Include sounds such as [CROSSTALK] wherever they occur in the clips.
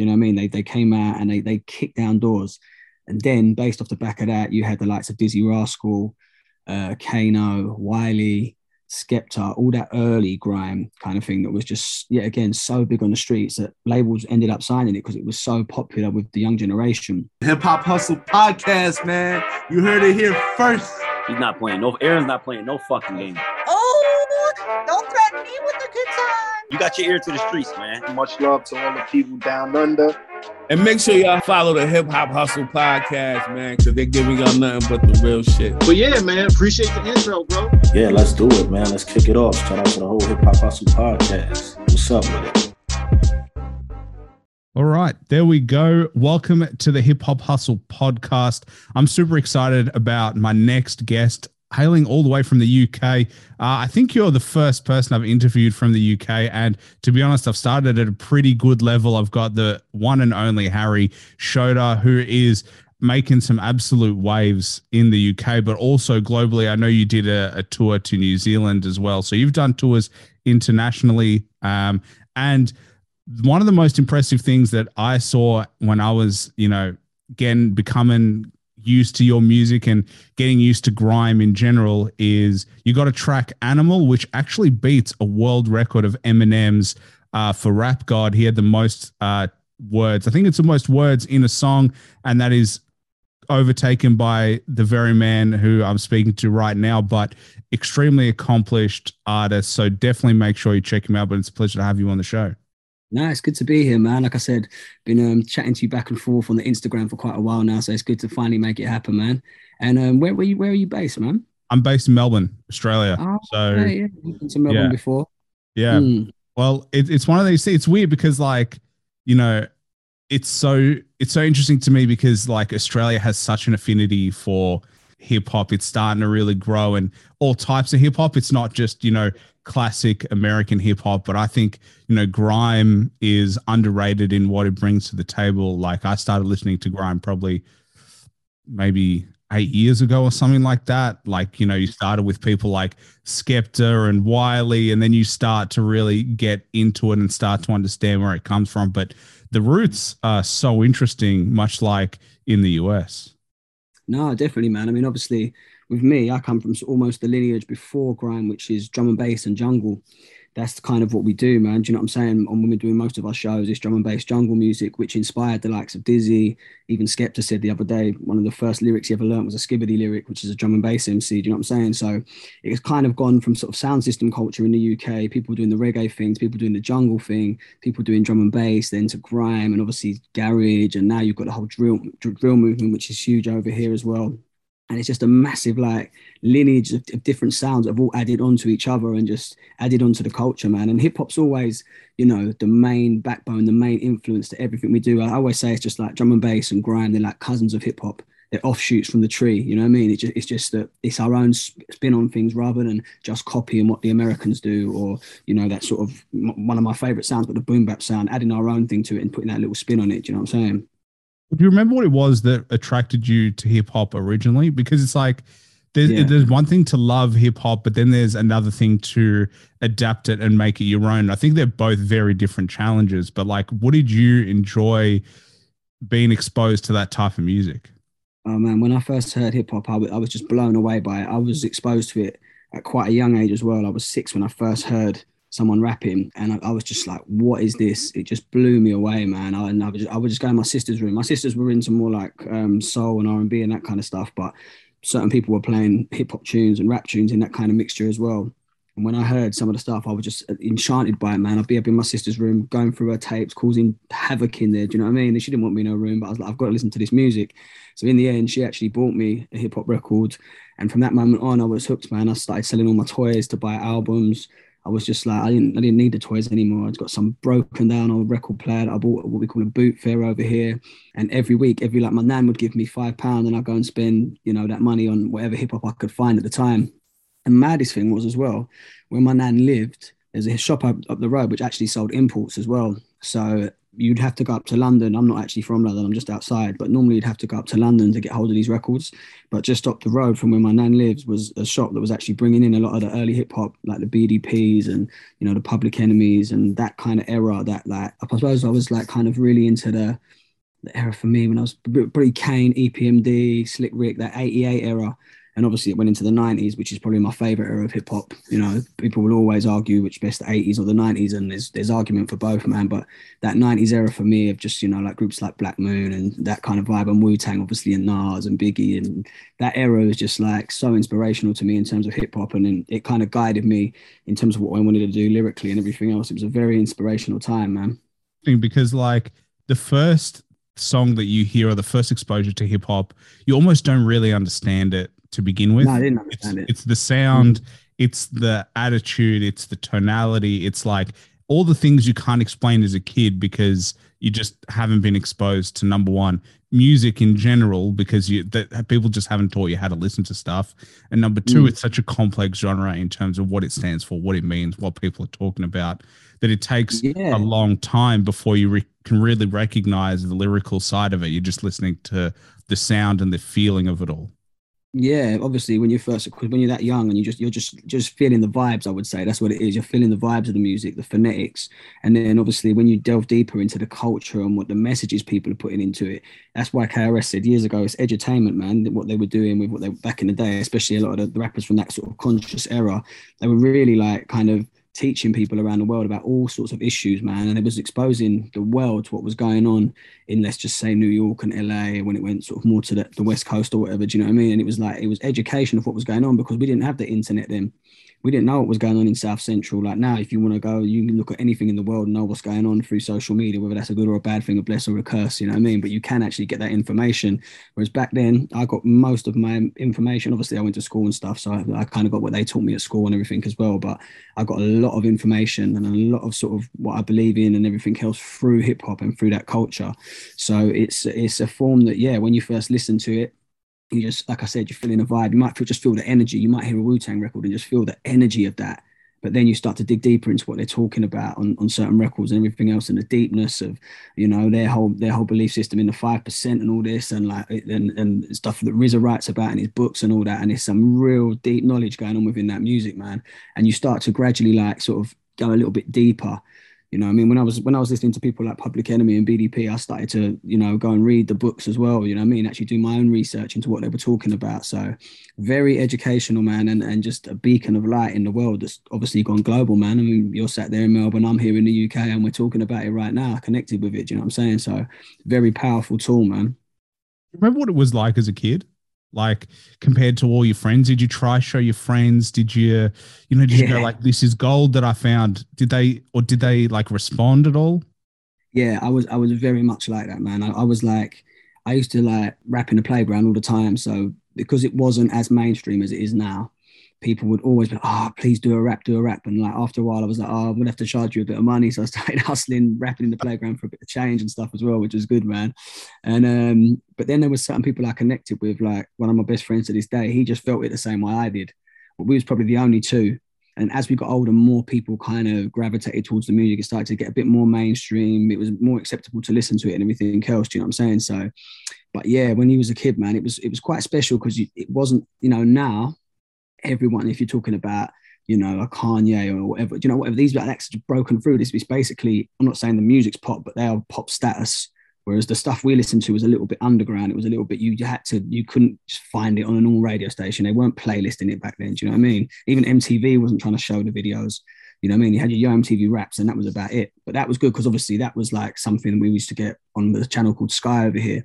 You know what I mean? They they came out and they they kicked down doors. And then based off the back of that, you had the likes of Dizzee Rascal, uh, Kano, Wiley, Skepta, all that early grime kind of thing that was just, yeah, again, so big on the streets that labels ended up signing it because it was so popular with the young generation. Hip Hop Hustle podcast, man. You heard it here first. He's not playing no. Aaron's not playing no fucking game. You got your ear to the streets, man. Much love to all the people down under. And make sure y'all follow the Hip Hop Hustle podcast, man, because they're giving y'all nothing but the real shit. But yeah, man, appreciate the intro, bro. Yeah, let's do it, man. Let's kick it off. Shout out to the whole Hip Hop Hustle podcast. What's up with it? All right, there we go. Welcome to the Hip Hop Hustle podcast. I'm super excited about my next guest, hailing all the way from the UK. Uh, I think you're the first person I've interviewed from the UK. And to be honest, I've started at a pretty good level. I've got the one and only Harry Shotta, who is making some absolute waves in the UK, but also globally. I know you did a, a tour to New Zealand as well. So you've done tours internationally. Um, and one of the most impressive things that I saw when I was, you know, again, becoming used to your music and getting used to grime in general is you got a track Animal, which actually beats a world record of Eminem's uh, for Rap God. He had the most uh, words. I think it's the most words in a song, and that is overtaken by the very man who I'm speaking to right now, but extremely accomplished artist. So definitely make sure you check him out. But it's a pleasure to have you on the show. No, it's good to be here, man. Like I said, been um, chatting to you back and forth on the Instagram for quite a while now, so it's good to finally make it happen, man. And um, where were you? Where are you based, man? I'm based in Melbourne, Australia. Oh, so yeah, yeah. You've been to Melbourne yeah. before. yeah. Mm. Well, it, it's one of these. It's weird because, like, you know, it's so it's so interesting to me because like Australia has such an affinity for hip hop. It's starting to really grow and all types of hip hop. It's not just you know classic American hip hop, but I think you know grime is underrated in what it brings to the table. Like I started listening to grime probably maybe eight years ago or something like that. Like, you know, you started with people like Skepta and Wiley, and then you start to really get into it and start to understand where it comes from. But the roots are so interesting, much like in the US. No, definitely, man. I mean, obviously, with me, I come from almost the lineage before grime, which is drum and bass and jungle. That's kind of what we do, man. Do you know what I'm saying? And when we're doing most of our shows, it's drum and bass jungle music, which inspired the likes of Dizzee. Even Skepta said the other day, one of the first lyrics he ever learned was a Skibadee lyric, which is a drum and bass MC. Do you know what I'm saying? So it's kind of gone from sort of sound system culture in the UK, people doing the reggae things, people doing the jungle thing, people doing drum and bass, then to grime and obviously garage. And now you've got the whole drill, drill movement, which is huge over here as well and it's just a massive like lineage of, of, different sounds that have all added onto each other and just added onto the culture man. And hip-hop's always you know the main backbone the main influence to everything we do. I always say it's just like drum and bass and grime. They're like cousins of hip-hop. They're offshoots from the tree you know what i mean? It's just, it's just that it's our own spin on things rather than just copying what the americans do or you know that sort of one of my favorite sounds but the boom bap sound adding our own thing to it and putting that little spin on it you know what i'm saying do you remember what it was that attracted you to hip hop originally? Because it's like there's, Yeah. there's one thing to love hip hop, but then there's another thing to adapt it and make it your own. I think they're both very different challenges, but like, what did you enjoy being exposed to that type of music? Oh man, when I first heard hip hop, I I was just blown away by it. I was exposed to it at quite a young age as well. I was six when I first heard someone rapping, and I, I was just like, "What is this?" It just blew me away, man. I, and I, was just, I would just go in my sister's room. My sisters were into more like um, soul and R and B and that kind of stuff, but certain people were playing hip hop tunes and rap tunes in that kind of mixture as well. And when I heard some of the stuff, I was just enchanted by it, man. I'd be up in my sister's room, going through her tapes, causing havoc in there. Do you know what I mean? And She didn't want me in her room, but I was like, I've got to listen to this music. So in the end, she actually bought me a hip hop record. And from that moment on, I was hooked, man. I started selling all my toys to buy albums. I was just like, I didn't, I didn't need the toys anymore. I'd got some broken down old record player. that I bought what we call a boot fair over here. And every week, every like my nan would give me five pounds and I'd go and spend, you know, that money on whatever hip hop I could find at the time. And the maddest thing was as well, where my nan lived, there's a shop up, up the road which actually sold imports as well. So you'd have to go up to London. I'm not actually from London, I'm just outside, but normally you'd have to go up to London to get hold of these records. But just up the road from where my nan lives was a shop that was actually bringing in a lot of the early hip hop, like the BDPs and you know the Public Enemies and that kind of era. That like I suppose I was like kind of really into the the era for me when I was pretty Kane, EPMD, Slick Rick, that 88 era. And obviously it went into the 90s, which is probably my favorite era of hip hop. You know, people will always argue which best the 80s or the 90s, and there's there's argument for both, man. But that 90s era for me of just, you know, like groups like Black Moon and that kind of vibe and Wu-Tang, obviously, and Nas and Biggie. And that era was just like so inspirational to me in terms of hip hop. And then it kind of guided me in terms of what I wanted to do lyrically and everything else. It was a very inspirational time, man. because like the first song that you hear or the first exposure to hip hop, you almost don't really understand it to begin with. No, I didn't it's, understand it. it's the sound, it's the attitude, it's the tonality, it's like all the things you can't explain as a kid because you just haven't been exposed to number one music in general because you that people just haven't taught you how to listen to stuff and number two Mm. it's such a complex genre in terms of what it stands for what it means what people are talking about that it takes Yeah. a long time before you re- can really recognize the lyrical side of it you're just listening to the sound and the feeling of it all Yeah, obviously when you're first when you're that young and you just you're just just feeling the vibes, I would say that's what it is. You're feeling the vibes of the music, the phonetics, and then obviously when you delve deeper into the culture and what the messages people are putting into it, that's why KRS said years ago it's edutainment, man. What they were doing with what they back in the day, especially a lot of the, the rappers from that sort of conscious era, they were really like kind of teaching people around the world about all sorts of issues, man, and it was exposing the world to what was going on in let's just say New York and LA when it went sort of more to the, the West Coast or whatever. Do you know what I mean? And it was like it was education of what was going on because we didn't have the internet then. We didn't know what was going on in South Central. Like now, if you want to go, you can look at anything in the world and know what's going on through social media, whether that's a good or a bad thing, a bless or a curse. You know what I mean? But you can actually get that information. Whereas back then, I got most of my information. Obviously, I went to school and stuff, so I, I kind of got what they taught me at school and everything as well. But I got a lot of information and a lot of sort of what I believe in and everything else through hip hop and through that culture. So it's it's a form that yeah, when you first listen to it, you just like I said, you're feeling a vibe. You might feel, just feel the energy. You might hear a Wu Tang record and just feel the energy of that. But then you start to dig deeper into what they're talking about on, on certain records and everything else, and the deepness of you know their whole their whole belief system in the five percent and all this, and like and, and stuff that RZA writes about in his books and all that. And there's some real deep knowledge going on within that music, man. And you start to gradually like sort of go a little bit deeper you know, I mean, when I was when I was listening to people like Public Enemy and BDP, I started to, you know, go and read the books as well. You know, I mean, actually do my own research into what they were talking about. So, very educational, man, and and just a beacon of light in the world that's obviously gone global, man. I mean, you're sat there in Melbourne, I'm here in the UK, and we're talking about it right now, connected with it. You know what I'm saying? So, very powerful tool, man. remember what it was like as a kid like compared to all your friends? Did you try show your friends? Did you you know did you go like this is gold that i found did they or did they like respond at all? Yeah, I was I was very much like that, man. I, I was like, I used to like rap in the playground all the time. So because it wasn't as mainstream as it is now, people would always be, oh, please do a rap, do a rap. And like after a while, I was like, oh, I'm gonna have to charge you a bit of money. So I [LAUGHS] started hustling, rapping in the playground for a bit of change and stuff as well, which was good, man. And um, but then there was certain people I connected with, like one of my best friends to this day. He just felt it the same way I did. But we was probably the only two. And as we got older, more people kind of gravitated towards the music. It started to get a bit more mainstream. It was more acceptable to listen to it and everything else. Do you know what I'm saying? So, but yeah, when he was a kid, man, it was it was quite special because it wasn't, you know, now everyone, if you're talking about, you know, a Kanye or whatever, you know, whatever these acts have broken through. This is basically, I'm not saying the music's pop, but they are pop status. Whereas the stuff we listened to was a little bit underground. It was a little bit you had to you couldn't find it on a normal radio station. They weren't playlisting it back then. Do you know what I mean? Even MTV wasn't trying to show the videos. You know what I mean? You had your Yo MTV raps, and that was about it. But that was good because obviously that was like something we used to get on the channel called Sky over here,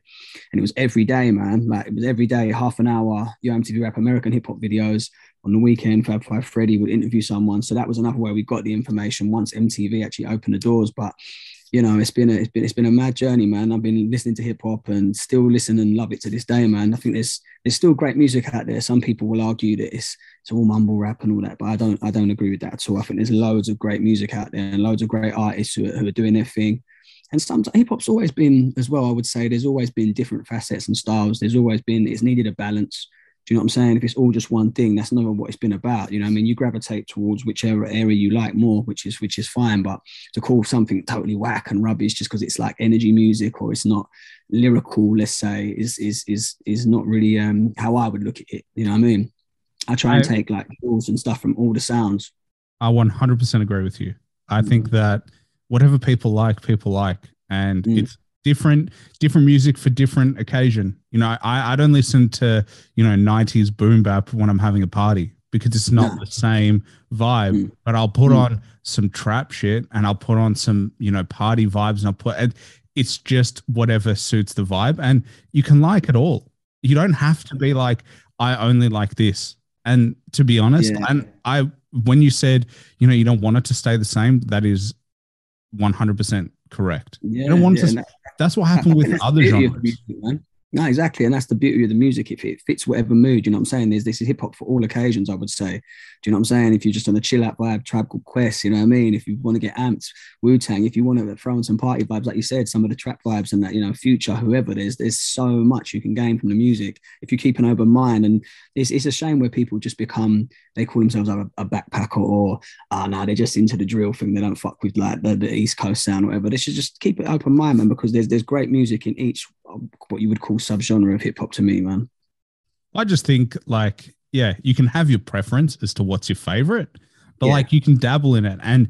and it was every day, man. Like it was every day, half an hour. Yo MTV rap, American hip hop videos. On the weekend, Fab Five Freddy would interview someone. So that was another way we got the information once MTV actually opened the doors. But you know, it's been a it's been it's been a mad journey, man. I've been listening to hip hop and still listen and love it to this day, man. I think there's there's still great music out there. Some people will argue that it's it's all mumble rap and all that, but I don't I don't agree with that at all. I think there's loads of great music out there and loads of great artists who are, who are doing their thing. And sometimes hip hop's always been as well. I would say there's always been different facets and styles. There's always been it's needed a balance. Do you know what I'm saying? If it's all just one thing, that's never what it's been about. You know, what I mean, you gravitate towards whichever area you like more, which is which is fine. But to call something totally whack and rubbish just because it's like energy music or it's not lyrical, let's say, is is is is not really um how I would look at it. You know what I mean? I try and take like rules and stuff from all the sounds. I 100% agree with you. I think that whatever people like, people like, and Mm. it's different, different music for different occasion. You know, I, I don't listen to you know 90s boom bap when I'm having a party because it's not the same vibe. Mm. But I'll put Mm. on some trap shit and I'll put on some you know party vibes and I'll put. And it's just whatever suits the vibe, and you can like it all. You don't have to be like I only like this. And to be honest, Yeah. and I when you said you know you don't want it to stay the same, that is 100% correct. Yeah, don't want yeah, to- That's what happened with [LAUGHS] other genres. No, exactly, and that's the beauty of the music. If it fits whatever mood, you know what I'm saying. There's this is hip hop for all occasions. I would say. Do you know what I'm saying? If you're just on a chill out vibe, Tribe Called Quest, you know what I mean. If you want to get amped, Wu Tang. If you want to throw in some party vibes, like you said, some of the trap vibes and that, you know, Future, whoever. There's there's so much you can gain from the music if you keep an open mind. And it's it's a shame where people just become they call themselves a, a backpacker or ah no, they're just into the drill thing. They don't fuck with like the, the East Coast sound or whatever. They should just keep it open mind, man, because there's there's great music in each what you would call subgenre of hip hop to me, man. I just think like, yeah, you can have your preference as to what's your favorite, but Yeah. like you can dabble in it. And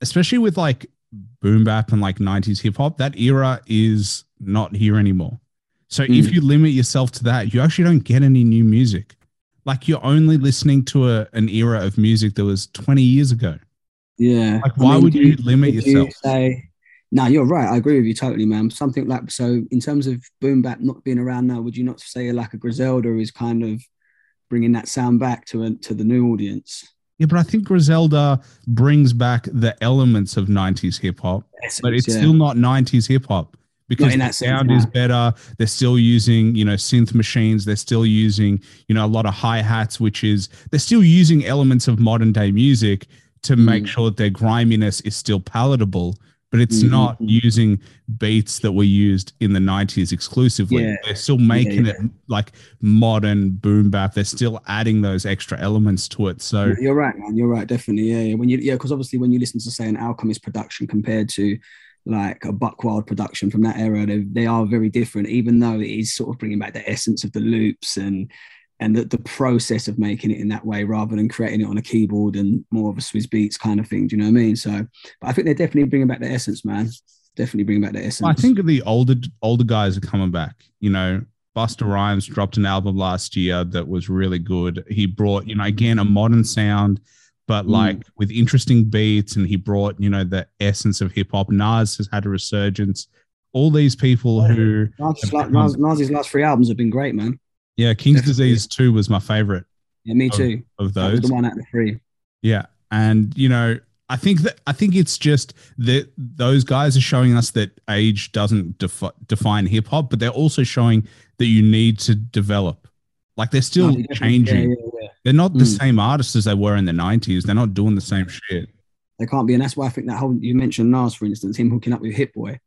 especially with like boom bap and like 90s hip hop, that era is not here anymore. So if Mm. you limit yourself to that, you actually don't get any new music. Like you're only listening to a, an era of music that was 20 years ago. Yeah. Like, why would do you limit would yourself? say, no, you're right. I agree with you totally, man. Something like so, in terms of boom bap not being around now, would you not say like a Griselda is kind of bringing that sound back to a, to the new audience? Yeah, but I think Griselda brings back the elements of 90s hip hop. but it's Yeah. still not 90s hip hop because the sense, sound is better. They're still using, you know, synth machines. They're still using, you know, a lot of hi hats, which is they're still using elements of modern day music to make Mm. sure that their griminess is still palatable. But it's Mhm. not using beats that were used in the 90s exclusively. Yeah. They're still making yeah. it like modern boom bap. They're still adding those extra elements to it. So You're right, man. You're right. Definitely. Yeah. yeah. When you, yeah, because obviously when you listen to say an Alchemist production compared to like a Buckwild production from that era, they, they are very different, even though it is sort of bringing back the essence of the loops and and the, the process of making it in that way rather than creating it on a keyboard and more of a Swizz Beatz kind of thing. Do you know what I mean? So, but I think they're definitely bringing back the essence, man. Definitely bringing back the essence. I think the older older guys are coming back. You know, Busta Rhymes dropped an album last year that was really good. He brought, you know, again a modern sound, but Mm. like with interesting beats, and he brought, you know, the essence of hip hop. Nas has had a resurgence. All these people who, Nas, Nas, Nas's last three albums have been great, man. Yeah, King's Definitely. Disease Two was my favorite Yeah, me Oh, too. of those. the one out of three. Yeah, and you know, I think that I think it's just that those guys are showing us that age doesn't defi- define hip hop, but they're also showing that you need to develop. Like they're still No, changing. Yeah, yeah, yeah. They're not the Mm. same artists as they were in the '90s. They're not doing the same shit. They can't be, and that's why I think that whole you mentioned Nas, for instance, him hooking up with Hit Boy,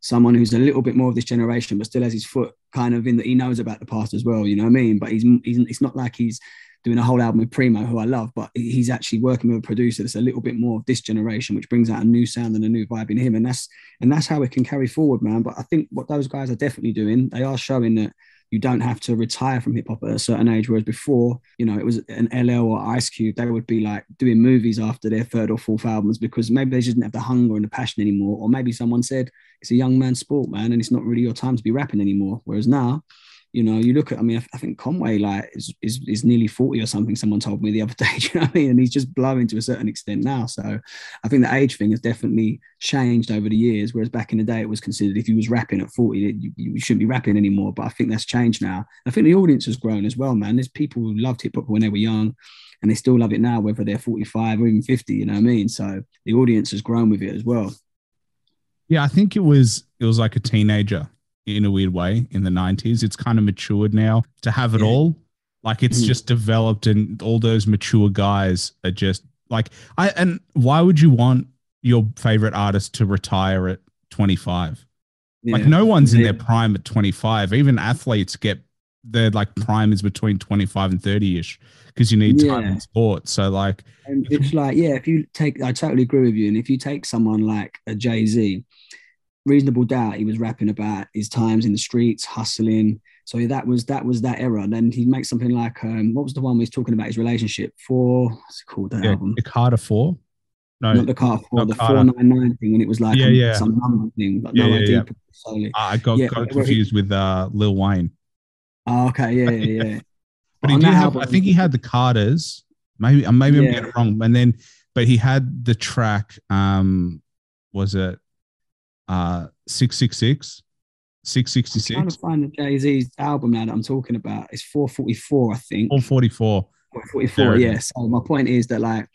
someone who's a little bit more of this generation, but still has his foot kind of in that he knows about the past as well. You know what I mean? But he's he's it's not like he's doing a whole album with Primo, who I love, but he's actually working with a producer that's a little bit more of this generation, which brings out a new sound and a new vibe in him, and that's and that's how it can carry forward, man. But I think what those guys are definitely doing, they are showing that you don't have to retire from hip hop at a certain age. Whereas before, you know, it was an LL or Ice Cube, they would be like doing movies after their third or fourth albums because maybe they just didn't have the hunger and the passion anymore. Or maybe someone said it's a young man's sport, man, and it's not really your time to be rapping anymore. Whereas now, you know, you look at, I mean, I, I think Conway like is, is is nearly 40 or something. Someone told me the other [LAUGHS] day, you know what I mean? And he's just blowing to a certain extent now. So I think the age thing has definitely changed over the years. Whereas back in the day, it was considered if you was rapping at 40, you, you shouldn't be rapping anymore. But I think that's changed now. I think the audience has grown as well, man. There's people who loved hip hop when they were young and they still love it now, whether they're 45 or even 50, you know what I mean? So the audience has grown with it as well. Yeah, I think it was it was like a teenager in a weird way in the 90s. It's kind of matured now to have it Yeah. all. Like it's Mhm. just developed and all those mature guys are just like I and why would you want your favorite artist to retire at 25? Like no one's in Yeah. their prime at 25. Even athletes get their like prime is between 25 and 30 ish because you need time Yeah. in sport. So like And it's like, yeah, if you take, I totally agree with you. And if you take someone like a Jay Z, reasonable doubt, he was rapping about his times in the streets, hustling. So that was that was that era. Then he makes something like, um, what was the one where he's talking about his relationship for? What's it called? That yeah, album, the Carter four. No, not the car for not the Carter. four nine nine thing, and it was like Yeah, um, yeah. some number thing, but Yeah, no yeah, idea. yeah. Solely. I got, Yeah, got where he- confused with uh, Lil Wayne. Oh, okay, yeah, yeah, yeah. [LAUGHS] But he did have, I think he had the Carters. Maybe, maybe I'm getting it wrong. And then, but he had the track. Um, was it uh six six six, six sixty I'm trying to find the Jay Z album now that I'm talking about. It's 444, I think. four forty four. Or There 44, yeah. So my point is that like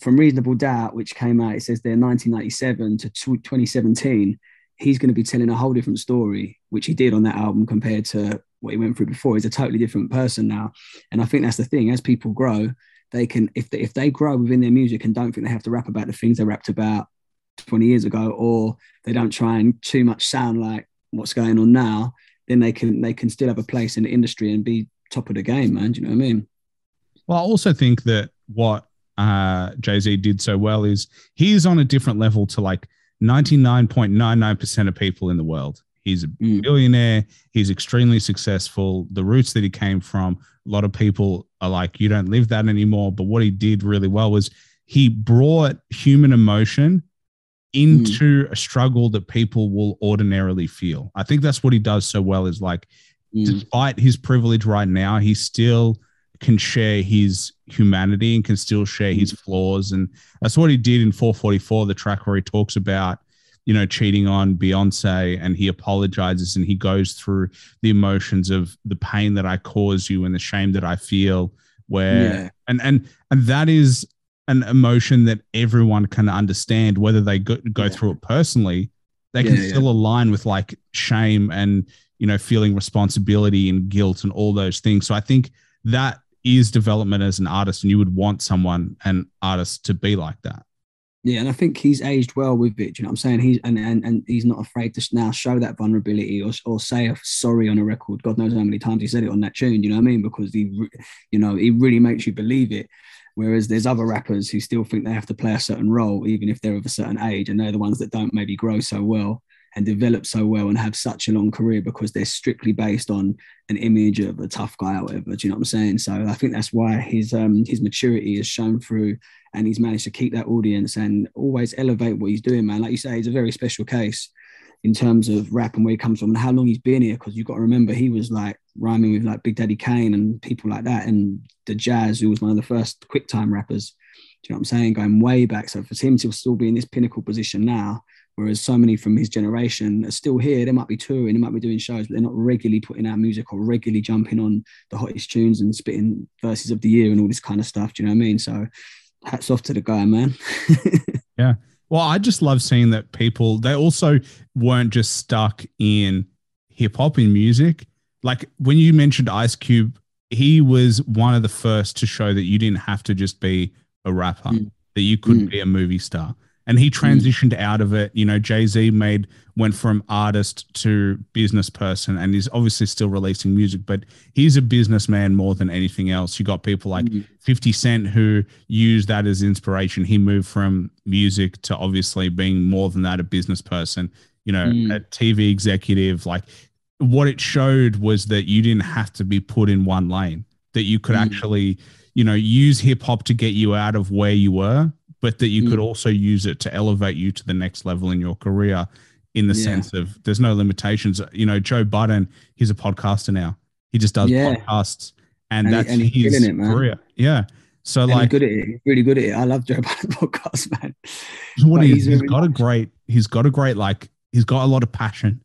from Reasonable Doubt, which came out, it says there 1997 to 2017, he's going to be telling a whole different story, which he did on that album compared to what he went through before. He's a totally different person now, and I think that's the thing. As people grow, they can if they, if they grow within their music and don't think they have to rap about the things they rapped about 20 years ago, or they don't try and too much sound like what's going on now, then they can they can still have a place in the industry and be top of the game, man. Do you know what I mean? Well, I also think that what uh, Jay Z did so well is he's on a different level to like 99.99% of people in the world. He's a Mm. billionaire. He's extremely successful. The roots that he came from, a lot of people are like, you don't live that anymore. But what he did really well was he brought human emotion into a struggle that people will ordinarily feel. I think that's what he does so well is like, Mm. despite his privilege right now, he still can share his humanity and can still share his flaws. And that's what he did in 444, the track where he talks about, you know, cheating on Beyonce and he apologizes and he goes through the emotions of the pain that I cause you and the shame that I feel where Yeah. and and and that is an emotion that everyone can understand whether they go, go Yeah. through it personally they can Yeah, yeah. still align with like shame and you know feeling responsibility and guilt and all those things so i think that is development as an artist and you would want someone an artist to be like that Yeah, and I think he's aged well with it. Do you know what I'm saying? He's and and, and he's not afraid to now show that vulnerability or, or say a sorry on a record. God knows how many times he said it on that tune. You know what I mean? Because he, you know, he really makes you believe it. Whereas there's other rappers who still think they have to play a certain role, even if they're of a certain age, and they're the ones that don't maybe grow so well and develop so well and have such a long career because they're strictly based on an image of a tough guy or whatever. Do you know what I'm saying? So I think that's why his um his maturity is shown through and he's managed to keep that audience and always elevate what he's doing, man. Like you say, he's a very special case in terms of rap and where he comes from and how long he's been here. Because you've got to remember, he was like rhyming with like Big Daddy Kane and people like that, and the Jaz, who was one of the first quick time rappers. Do you know what I'm saying? Going way back. So for him to still be in this pinnacle position now, whereas so many from his generation are still here, they might be touring, they might be doing shows, but they're not regularly putting out music or regularly jumping on the hottest tunes and spitting verses of the year and all this kind of stuff. Do you know what I mean? So hats off to the guy, man. [LAUGHS] well i just love seeing that people they also weren't just stuck in hip-hop in music like when you mentioned ice cube he was one of the first to show that you didn't have to just be a rapper Mm. that you could Mm. be a movie star and he transitioned out of it you know jay-z made went from artist to business person and he's obviously still releasing music but he's a businessman more than anything else you got people like Mm. 50 Cent who used that as inspiration. He moved from music to obviously being more than that, a business person, you know, Mm. a TV executive. Like what it showed was that you didn't have to be put in one lane, that you could Mm. actually, you know, use hip hop to get you out of where you were, but that you could Mm. also use it to elevate you to the next level in your career in the Yeah. sense of there's no limitations. You know, Joe Budden, he's a podcaster now. He just does Yeah. podcasts and, And he- that's and his it, career. Yeah. So And like good at it. He's really good at it. I love Joe [LAUGHS] Budden podcast, man. what he, he's he's very got a great he's got a great like he's got a lot of passion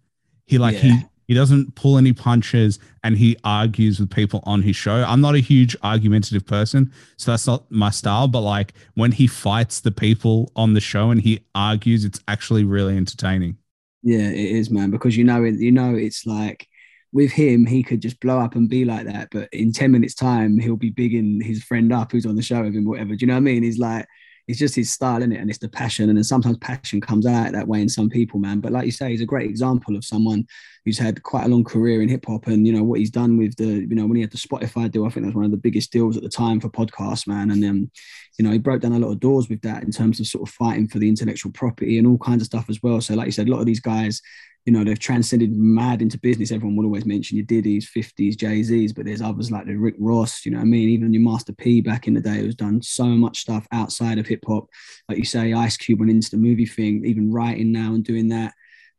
he like Yeah. he doesn't pull any punches and he argues with people on his show i'm not a huge argumentative person so that's not my style but like when he fights the people on the show and he argues it's actually really entertaining Yeah, it is, man. Because you know, you know, it's like with him, he could just blow up and be like that. But in ten minutes' time, he'll be bigging his friend up who's on the show with him, whatever. Do you know what I mean? He's like, it's just his style, is it? And it's the passion. And then sometimes passion comes out that way in some people, man. But like you say, he's a great example of someone who's had quite a long career in hip hop. And, you know, what he's done with the, you know, when he had the Spotify deal, I think that was one of the biggest deals at the time for podcasts, man. And then, you know, he broke down a lot of doors with that in terms of sort of fighting for the intellectual property and all kinds of stuff as well. So, like you said, a lot of these guys, you know, they've transcended mad into business. Everyone will always mention your Diddy's, 50s, Jay Z's, but there's others like the Rick Ross, you know what I mean? Even your Master P back in the day who's done so much stuff outside of hip hop. Like you say, Ice Cube went into the movie thing, even writing now and doing that.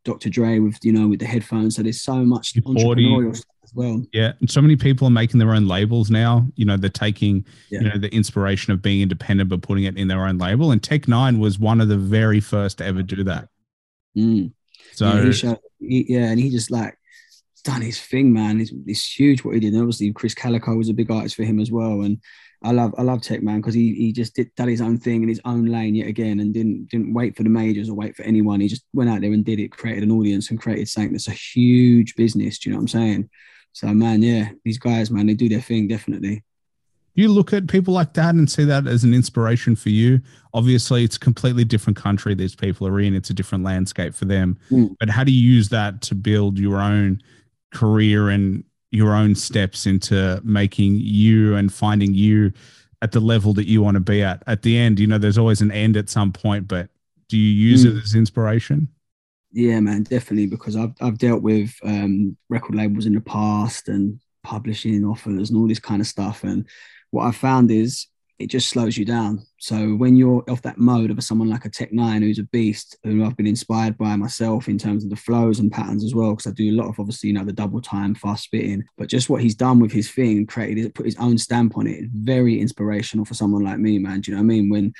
Dr. Dre with, you know, with the headphones. So there's so much entrepreneurial stuff as well. Yeah. And so many people are making their own labels now. You know, they're taking, Yeah. you know, the inspiration of being independent, but putting it in their own label. And Tech N9ne was one of the very first to ever do that. Mm. So yeah, he showed, he, yeah, and he just like done his thing, man. It's, huge what he did. And obviously, Krizz Kaliko was a big artist for him as well. And I love I love Tech Man because he he just did, did his own thing in his own lane yet again, and didn't didn't wait for the majors or wait for anyone. He just went out there and did it, created an audience, and created something that's a huge business. Do you know what I'm saying? So man, yeah, these guys, man, they do their thing definitely. You look at people like that and see that as an inspiration for you. Obviously, it's a completely different country these people are in. It's a different landscape for them. Mm. But how do you use that to build your own career and your own steps into making you and finding you at the level that you want to be at? At the end, you know, there's always an end at some point, but do you use Mm. it as inspiration? Yeah, man, definitely because I've I've dealt with um, record labels in the past and publishing offers and all this kind of stuff. And what I found is it just slows you down. So when you're off that mode of someone like a Tech N9ne, who's a beast, who I've been inspired by myself in terms of the flows and patterns as well, because I do a lot of obviously you know the double time, fast spitting, but just what he's done with his thing, created put his own stamp on it, very inspirational for someone like me, man. Do you know what I mean? When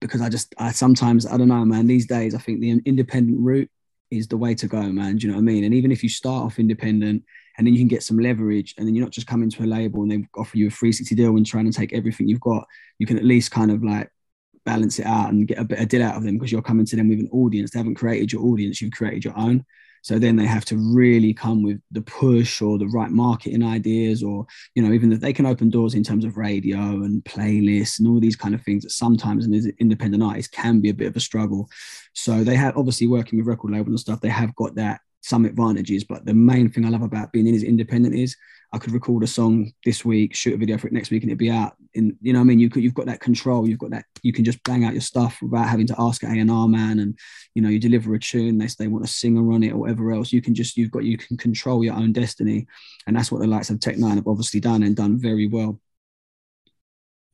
because I just I sometimes I don't know, man. These days, I think the independent route is the way to go, man. Do you know what I mean? And even if you start off independent and then you can get some leverage and then you're not just coming to a label and they offer you a 360 deal and trying to take everything you've got, you can at least kind of like balance it out and get a better deal out of them because you're coming to them with an audience. They haven't created your audience, you've created your own. So then they have to really come with the push or the right marketing ideas, or you know, even that they can open doors in terms of radio and playlists and all these kind of things that sometimes an independent artist can be a bit of a struggle. So they have obviously working with record labels and stuff, they have got that some advantages. But the main thing I love about being in is independent is I could record a song this week, shoot a video for it next week, and it'd be out. In you know, I mean, you could you've got that control. You've got that you can just bang out your stuff without having to ask an A and R man. And you know, you deliver a tune, they they want a singer on it or whatever else. You can just you've got you can control your own destiny, and that's what the likes of Tech N9ne have obviously done and done very well.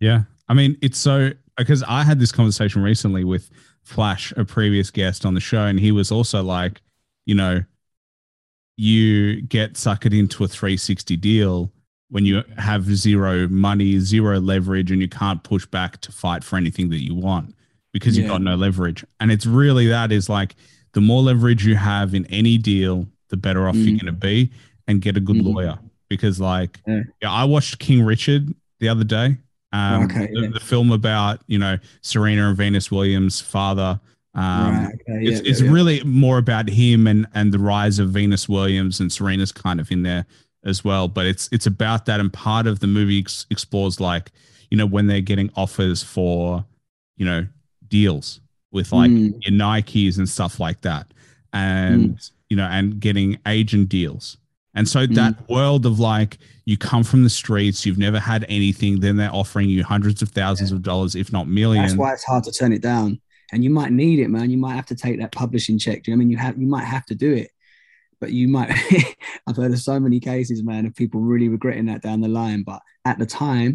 Yeah. I mean, it's so because I had this conversation recently with Flash, a previous guest on the show, and he was also like, you know, you get suckered into a 360 deal when you have zero money, zero leverage, and you can't push back to fight for anything that you want because you've got no leverage. And it's really that is like the more leverage you have in any deal, the better off you're Mhm. going to be and get a good Mhm. lawyer because like Yeah. yeah, I watched King Richard the other day. Um, Okay, the, yeah. the film about you know Serena and Venus Williams' father. Um, right. Okay. it's yeah, it's yeah, really more about him and and the rise of Venus Williams and Serena's kind of in there as well. But it's it's about that, and part of the movie ex- explores like you know when they're getting offers for you know deals with like Mm. your Nikes and stuff like that, and you know and getting agent deals. And so that world of like you come from the streets, you've never had anything, then they're offering you hundreds of thousands of dollars, if not millions. That's why it's hard to turn it down. And you might need it, man. You might have to take that publishing check. Do you know I mean? You have you might have to do it. But you might [LAUGHS] I've heard of so many cases, man, of people really regretting that down the line. But at the time,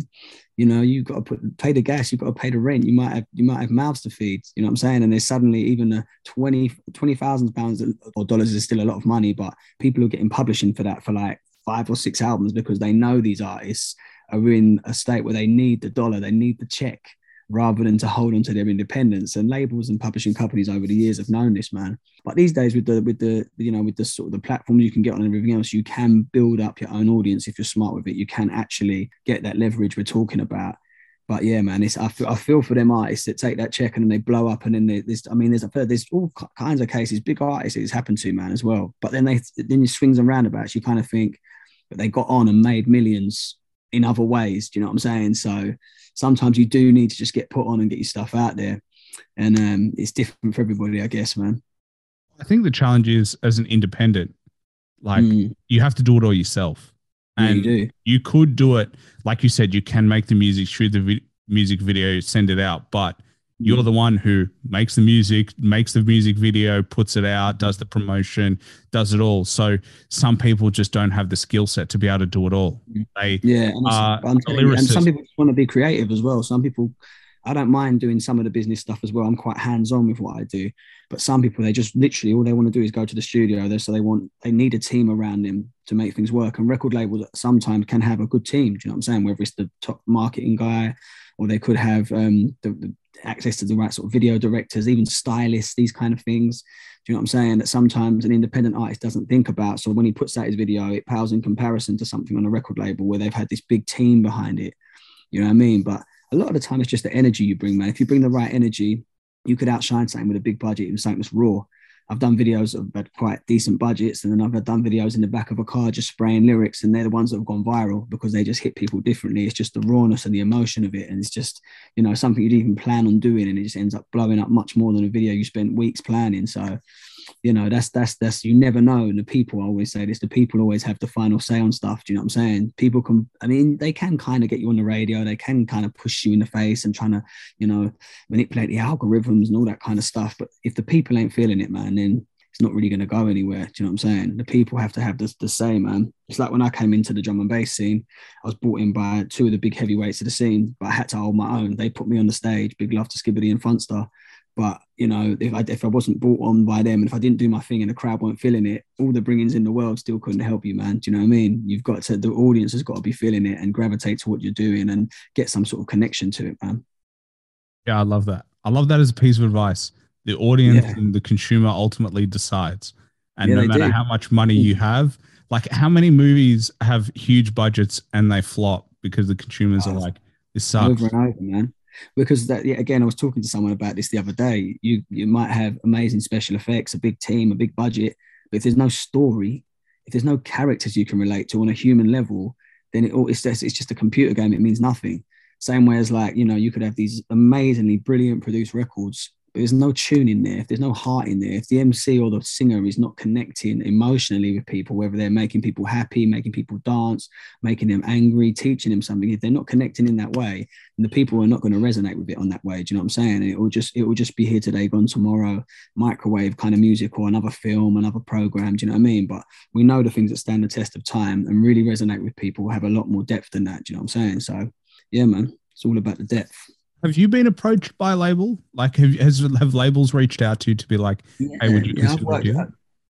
you know, you've got to put pay the gas, you've got to pay the rent, you might have you might have mouths to feed. You know what I'm saying? And there's suddenly even a 20 20,000 pounds or dollars is still a lot of money, but people are getting publishing for that for like five or six albums because they know these artists are in a state where they need the dollar, they need the check rather than to hold on to their independence. And labels and publishing companies over the years have known this, man. But these days, with the with the you know with the sort of the platforms you can get on and everything else, you can build up your own audience if you're smart with it. You can actually get that leverage we're talking about. But yeah, man, it's I feel, I feel for them artists that take that check and then they blow up, and then they, there's I mean, there's heard there's all kinds of cases, big artists it's happened to, man, as well. But then they then you swings and roundabouts, you kind of think, but they got on and made millions in other ways. Do you know what I'm saying? So sometimes you do need to just get put on and get your stuff out there. And um, it's different for everybody, I guess, man. I think the challenge is as an independent, like Mm, you have to do it all yourself. yeah, And you do. you could do it, like you said, you can make the music, shoot the vi- music video, send it out, but you're the one who makes the music, makes the music video, puts it out, does the promotion, does it all. So some people just don't have the skill set to be able to do it all. Mm. They Yeah, and, it's- Uh, I'm a telling you, and some people just want to be creative as well. Some people, I don't mind doing some of the business stuff as well. I'm quite hands on with what I do, but some people they just literally all they want to do is go to the studio. They so they want they need a team around them to make things work. And record labels sometimes can have a good team. Do you know what I'm saying? Whether it's the top marketing guy, or they could have um, the, the access to the right sort of video directors, even stylists, these kind of things. Do you know what I'm saying? That sometimes an independent artist doesn't think about. So when he puts out his video, it pales in comparison to something on a record label where they've had this big team behind it. You know what I mean? But a lot of the time, it's just the energy you bring, man. If you bring the right energy, you could outshine something with a big budget and something that's raw. I've done videos of had quite decent budgets, and then I've done videos in the back of a car just spraying lyrics, and they're the ones that have gone viral because they just hit people differently. It's just the rawness and the emotion of it, and it's just you know something you'd even plan on doing, and it just ends up blowing up much more than a video you spent weeks planning. So, you know, that's that's that's you never know. And the people I always say this: the people always have the final say on stuff. Do you know what I'm saying? People can, I mean, they can kind of get you on the radio, they can kind of push you in the face and trying to, you know, manipulate the algorithms and all that kind of stuff. But if the people ain't feeling it, man, then it's not really going to go anywhere. Do you know what I'm saying? The people have to have the, the say, man. It's like when I came into the drum and bass scene, I was brought in by two of the big heavyweights of the scene, but I had to hold my own. They put me on the stage, big love to Skibadee and Funstar. But you know, if I if I wasn't brought on by them, and if I didn't do my thing, and the crowd weren't feeling it, all the bringings in the world still couldn't help you, man. Do you know what I mean? You've got to the audience has got to be feeling it and gravitate to what you're doing and get some sort of connection to it, man. Yeah, I love that. I love that as a piece of advice. The audience Yeah. and the consumer ultimately decides. And Yeah, no matter do. How much money hmm. you have, like how many movies have huge budgets and they flop because the consumers are Oh, like, this sucks. over and over, man. Because that again, I was talking to someone about this the other day. You you might have amazing special effects, a big team, a big budget, but if there's no story, if there's no characters you can relate to on a human level, then it all it's just it's just a computer game. It means nothing. Same way as like you know you could have these amazingly brilliant produced records, there's no tune in there. If there's no heart in there, if the MC or the singer is not connecting emotionally with people, whether they're making people happy, making people dance, making them angry, teaching them something, if they're not connecting in that way, and the people are not going to resonate with it on that way. Do you know what I'm saying? It will just it will just be here today, gone tomorrow, microwave kind of music or another film, another program. Do you know what I mean? But we know the things that stand the test of time and really resonate with people have a lot more depth than that. Do you know what I'm saying? So yeah, man, it's all about the depth. Have you been approached by a label? Like, have, has, have labels reached out to you to be like, Hey, would you Yeah, I've, consider worked, doing it?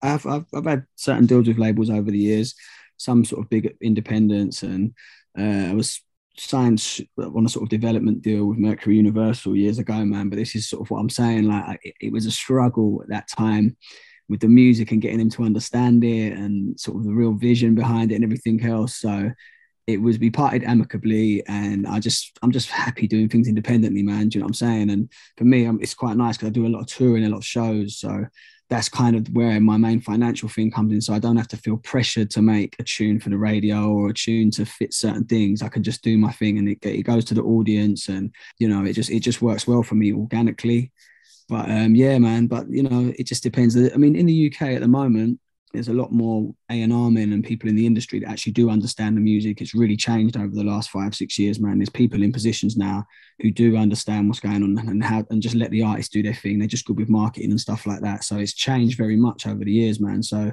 I've, I've, I've had certain deals with labels over the years, some sort of big independents, and uh, I was signed on a sort of development deal with Mercury Universal years ago, man. But this is sort of what I'm saying. Like, it, it was a struggle at that time with the music and getting them to understand it and sort of the real vision behind it and everything else. So it was we parted amicably and I just I'm just happy doing things independently, man. Do you know what I'm saying? And for me, it's quite nice because I do a lot of touring, a lot of shows. So that's kind of where my main financial thing comes in. So I don't have to feel pressured to make a tune for the radio or a tune to fit certain things. I can just do my thing and it, it goes to the audience and you know it just it just works well for me organically. But um, yeah, man. But you know, it just depends. I mean, in the UK at the moment, there's a lot more A and R men and people in the industry that actually do understand the music. It's really changed over the last five, six years, man. There's people in positions now who do understand what's going on and how and just let the artists do their thing. They're just good with marketing and stuff like that. So it's changed very much over the years, man. So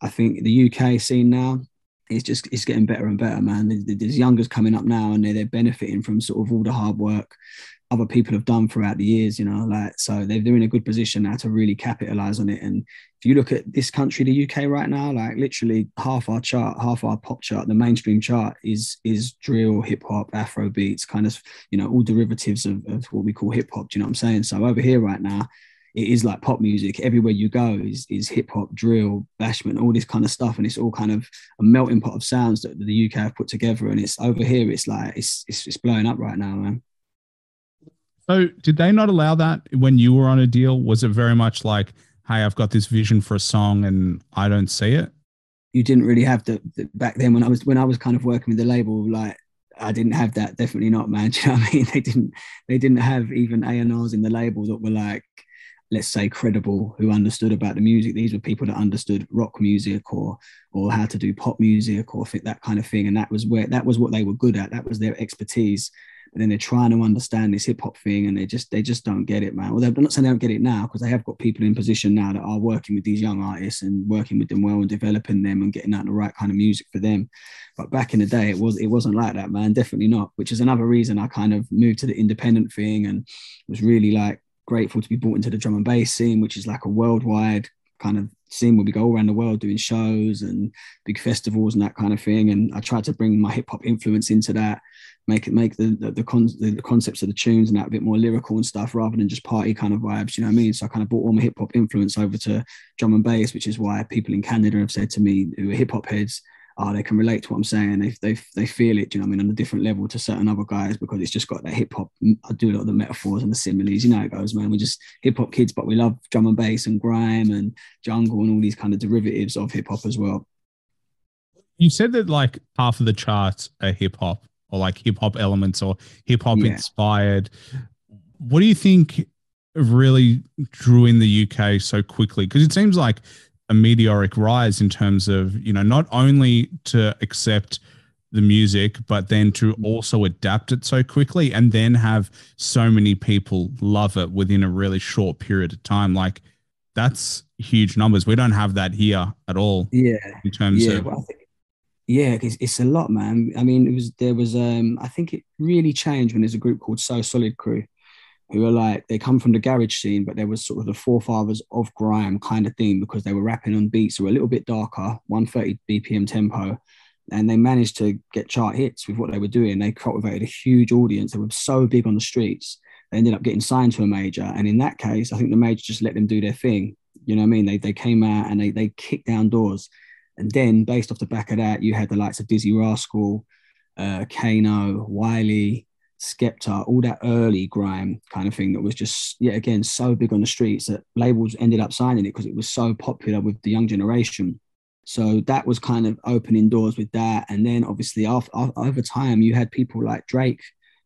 I think the UK scene now it's just it's getting better and better, man. There's, youngers coming up now, and they're, they're benefiting from sort of all the hard work other people have done throughout the years, you know, like so they're, they're in a good position now to really capitalize on it. And if you look at this country, the UK right now, like literally half our chart, half our pop chart, the mainstream chart is is drill, hip hop, Afro beats, kind of, you know, all derivatives of, of what we call hip hop. Do you know what I'm saying? So over here right now, it is like pop music. Everywhere you go is is hip hop, drill, bashment, all this kind of stuff, and it's all kind of a melting pot of sounds that the UK have put together. And it's over here, it's like it's it's, it's blowing up right now, man. So did they not allow that when you were on a deal? Was it very much like, hey, I've got this vision for a song and I don't see it? You didn't really have the, the back then when I was when I was kind of working with the label, like I didn't have that. Definitely not, man. [LAUGHS] Do you know what I mean? They didn't. They didn't have even A and R's in the label that were like, let's say, credible, who understood about the music. These were people that understood rock music or or how to do pop music or that kind of thing. And that was where that was what they were good at. That was their expertise. But then they're trying to understand this hip hop thing, and they just they just don't get it, man. Well, they're not saying they don't get it now because they have got people in position now that are working with these young artists and working with them well and developing them and getting out the right kind of music for them. But back in the day, it was it wasn't like that, man. Definitely not. Which is another reason I kind of moved to the independent thing and was really like grateful to be brought into the drum and bass scene, which is like a worldwide kind of scene where we go all around the world doing shows and big festivals and that kind of thing. And I tried to bring my hip hop influence into that make it make the the, the, con- the, concepts of the tunes and that a bit more lyrical and stuff rather than just party kind of vibes. You know what I mean? So I kind of brought all my hip hop influence over to drum and bass, which is why people in Canada have said to me who are hip hop heads, oh, they can relate to what I'm saying. They, they, they feel it, you know what I mean, on a different level to certain other guys because it's just got that hip hop. I do a lot of the metaphors and the similes, you know how it goes, man. We're just hip hop kids, but we love drum and bass and grime and jungle and all these kind of derivatives of hip hop as well. You said that like half of the charts are hip hop or like hip hop elements or hip hop Yeah. inspired. What do you think really drew in the UK so quickly? Because it seems like a meteoric rise in terms of, you know, not only to accept the music, but then to also adapt it so quickly and then have so many people love it within a really short period of time. Like that's huge numbers. We don't have that here at all Yeah. in terms yeah, of well, I think, yeah, it's, it's a lot, man. I mean, it was there was um I think it really changed when there's a group called So Solid Crew, who are like they come from the garage scene, but they were sort of the forefathers of grime kind of thing because they were rapping on beats that were a little bit darker, 130 BPM tempo, and they managed to get chart hits with what they were doing. They cultivated a huge audience. They were so big on the streets. They ended up getting signed to a major, and in that case, I think the major just let them do their thing. You know what I mean? They they came out and they they kicked down doors. And then, based off the back of that, you had the likes of Dizzee Rascal, uh, Kano, Wiley, Skepta, all that early grime kind of thing that was just, yeah, again, so big on the streets that labels ended up signing it because it was so popular with the young generation. So that was kind of opening doors with that. And then obviously, after, over time, you had people like Drake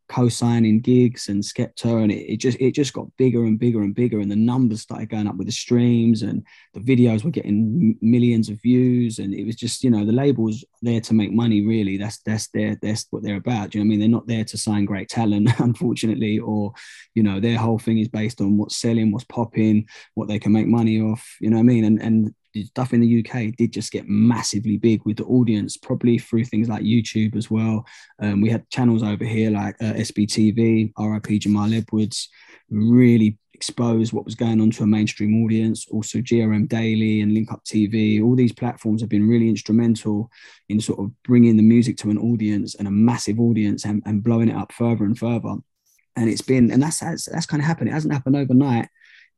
co-signing Giggs and Skepta, and it, it just it just got bigger and bigger and bigger, and the numbers started going up with the streams, and the videos were getting millions of views, and it was just you know the labels there to make money. Really, that's that's their that's what they're about. Do you know I mean? They're not there to sign great talent, [LAUGHS] unfortunately, or you know their whole thing is based on what's selling, what's popping, what they can make money off. You know what I mean? And and stuff in the UK did just get massively big with the audience, probably through things like YouTube as well. Um, we had channels over here like uh, SBTV, RIP Jamal Edwards, really exposed what was going on to a mainstream audience. Also, GRM Daily and Link Up TV, all these platforms have been really instrumental in sort of bringing the music to an audience and a massive audience and, and blowing it up further and further. And it's been, and that's that's, that's kind of happened. It hasn't happened overnight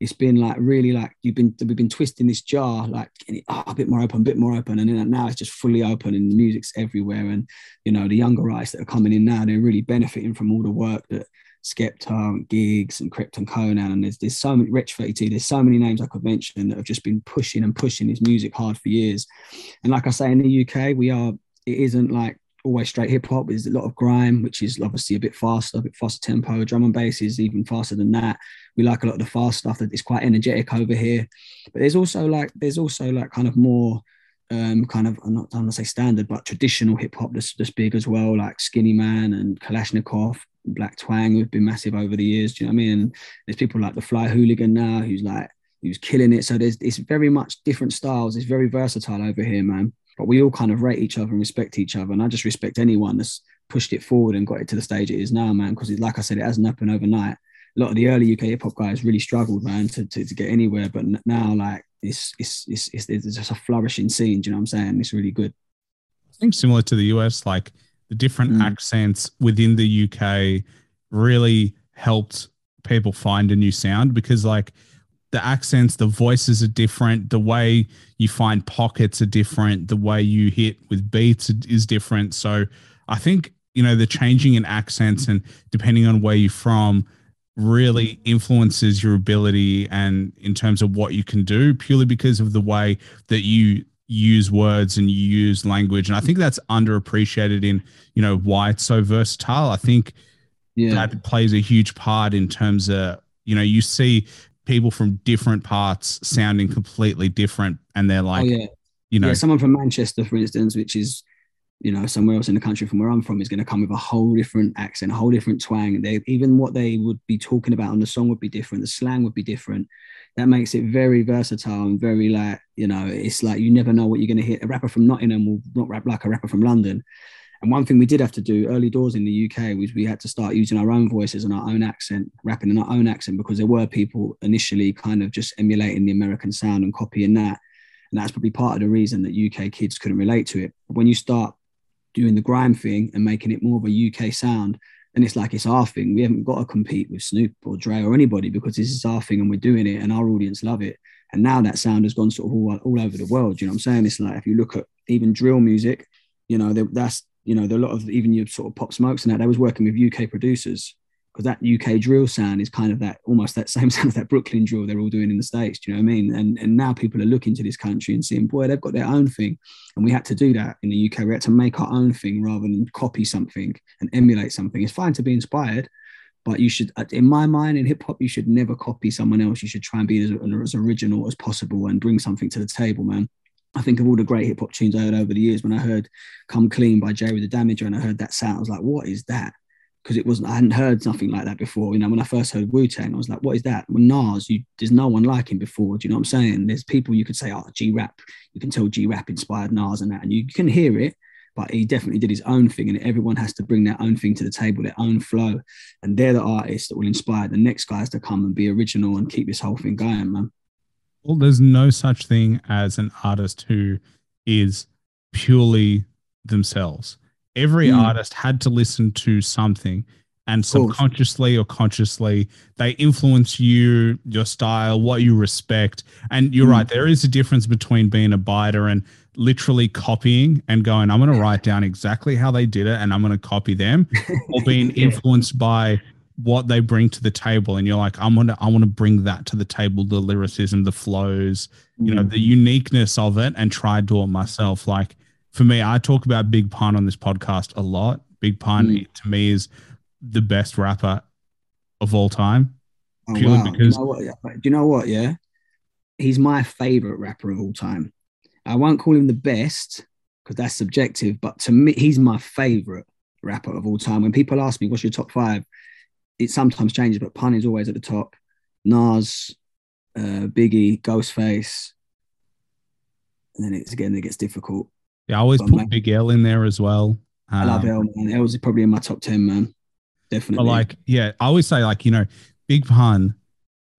it's been like really like you've been we've been twisting this jar like it, oh, a bit more open, a bit more open, and then now it's just fully open and the music's everywhere. And you know the younger artists that are coming in now, they're really benefiting from all the work that Skepta and Giggs and Krept and Konan and there's there's so many Rich 32, there's so many names I could mention that have just been pushing and pushing his music hard for years. And like I say, in the UK, we are it isn't like always straight hip hop. There's a lot of grime, which is obviously a bit faster, a bit faster tempo. Drum and bass is even faster than that. We like a lot of the fast stuff that is quite energetic over here. But there's also like there's also like kind of more um, kind of I'm not I'm say standard, but traditional hip hop that's, that's big as well, like Skinnyman and Klashnekoff, Blak Twang, who've been massive over the years. Do you know what I mean? And there's people like the Fly Hooligan now, who's like who's killing it. So there's it's very much different styles. It's very versatile over here, man but we all kind of rate each other and respect each other. And I just respect anyone that's pushed it forward and got it to the stage it is now, man. Because like I said, it hasn't happened overnight. A lot of the early UK hip hop guys really struggled, man, to, to, to get anywhere. But now, like, it's, it's it's it's it's just a flourishing scene. Do you know what I'm saying? It's really good. I think similar to the US, like the different Mm. accents within the UK really helped people find a new sound because like the accents, the voices are different, the way you find pockets are different, the way you hit with beats is different. So I think, you know, the changing in accents and depending on where you're from really influences your ability and in terms of what you can do purely because of the way that you use words and you use language. And I think that's underappreciated in, you know, why it's so versatile. I think Yeah. that plays a huge part in terms of, you know, you see people from different parts sounding completely different and they're oh, like, oh yeah. you know, yeah, someone from Manchester, for instance, which is, you know, somewhere else in the country from where I'm from, is going to come with a whole different accent, a whole different twang. They even what they would be talking about on the song would be different. The slang would be different. That makes it very versatile and very like, you know, it's like you never know what you're going to hit. A rapper from Nottingham will not rap like a rapper from London. And one thing we did have to do early doors in the UK was we had to start using our own voices and our own accent, rapping in our own accent, because there were people initially kind of just emulating the American sound and copying that. And that's probably part of the reason that UK kids couldn't relate to it. But when you start doing the grime thing and making it more of a UK sound, then it's like it's our thing. We haven't got to compete with Snoop or Dre or anybody because this is our thing and we're doing it and our audience love it. And now that sound has gone sort of all, all over the world. You know what I'm saying? It's like if you look at even drill music, you know, that's, you know, there are a lot of even your sort of pop smokes and that, they was working with UK producers because that UK drill sound is kind of that almost that [LAUGHS] same sound as that Brooklyn drill they're all doing in the States. Do you know what I mean? And and now people are looking to this country and seeing, boy, they've got their own thing. And we had to do that in the UK. We had to make our own thing rather than copy something and emulate something. It's fine to be inspired, but you should, uh, in my mind, in hip hop, you should never copy someone else. You should try and be as, as original as possible and bring something to the table, man. I think of all the great hip hop tunes I heard over the years. When I heard "Come Clean" by Jeru the Damaja, and I heard that sound, I was like, "What is that?" Because it wasn't. I hadn't heard nothing like that before. You know, when I first heard Wu Tang, I was like, "What is that?" When Nas, you, there's no one like him before. Do you know what I'm saying? There's people you could say, "Oh, G Rap." You can tell G Rap inspired Nas and that, and you can hear it. But he definitely did his own thing, and everyone has to bring their own thing to the table, their own flow, and they're the artists that will inspire the next guys to come and be original and keep this whole thing going, man. Well, there's no such thing as an artist who is purely themselves. Every Mm. artist had to listen to something, and subconsciously or consciously, they influence you, your style, what you respect. And you're Mm. right, there is a difference between being a biter and literally copying and going, I'm going to write down exactly how they did it and I'm going to copy them, or being [LAUGHS] Yeah. influenced by what they bring to the table and you're like i'm gonna i want to bring that to the table the lyricism the flows you know Mm. the uniqueness of it and try to do it myself like for me i talk about big pun on this podcast a lot big pun Mm. to me is the best rapper of all time Oh, purely wow. because- you know what, do you know what? Yeah, he's my favorite rapper of all time. I won't call him the best because that's subjective, but to me, he's my favorite rapper of all time. When people ask me, "What's your top five? It sometimes changes, but Pun is always at the top. Nas, uh, Biggie, Ghostface, and then it's again it gets difficult. yeah, i always But put man- big l in there as well I love Um, L, man. L is probably in my top ten, man. Definitely. But like, yeah, I always say like, you know, Big Pun,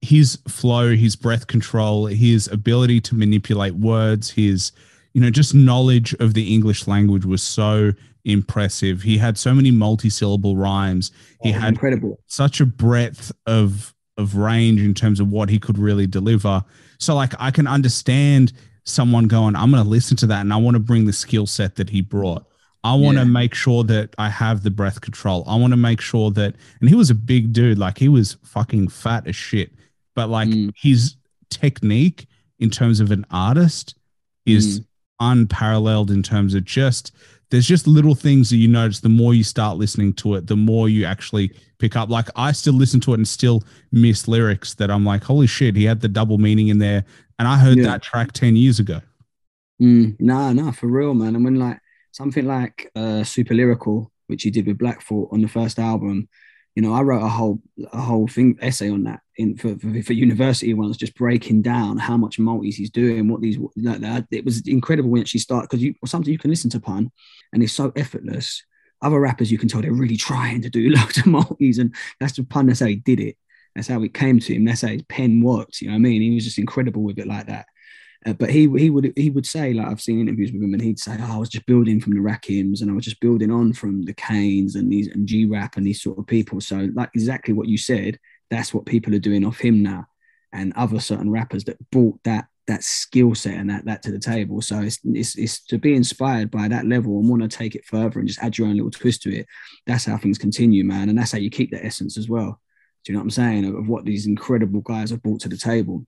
his flow, his breath control, his ability to manipulate words, his, you know, just knowledge of the English language was so impressive. He had so many multi-syllable rhymes. He Oh, had incredible. such a breadth of of range in terms of what he could really deliver. So like I can understand someone going, I'm going to listen to that and I want to bring the skill set that he brought. I want to Yeah. make sure that I have the breath control. I want to make sure that, and he was a big dude, like he was fucking fat as shit, but like Mm. his technique in terms of an artist is unparalleled in terms of just there's just little things that you notice the more you start listening to it the more you actually pick up like i still listen to it and still miss lyrics that i'm like holy shit he had the double meaning in there and i heard Yeah. that track 10 years ago Mm, nah, nah, for real, man. And when like something like uh, Super Lyrical, which he did with Black Thought on the first album, you know, I wrote a whole a whole thing essay on that in for, for, for university once, just breaking down how much multis he's doing, what these like that. It was incredible when she started because you something you can listen to pun, and it's so effortless. Other rappers, you can tell they're really trying to do loads of multis, and that's the pun. That's how he did it. That's how it came to him. That's how his pen worked. You know what I mean? He was just incredible with it like that. Uh, but he he would he would say like I've seen interviews with him and he'd say oh, I was just building from the Rakims and I was just building on from the Kanes and these and G Rap and these sort of people. So like exactly what you said, that's what people are doing off him now, and other certain rappers that brought that that skill set and that that to the table. So it's it's, it's to be inspired by that level and want to take it further and just add your own little twist to it. That's how things continue, man, and that's how you keep the essence as well. Do you know what I'm saying of what these incredible guys have brought to the table?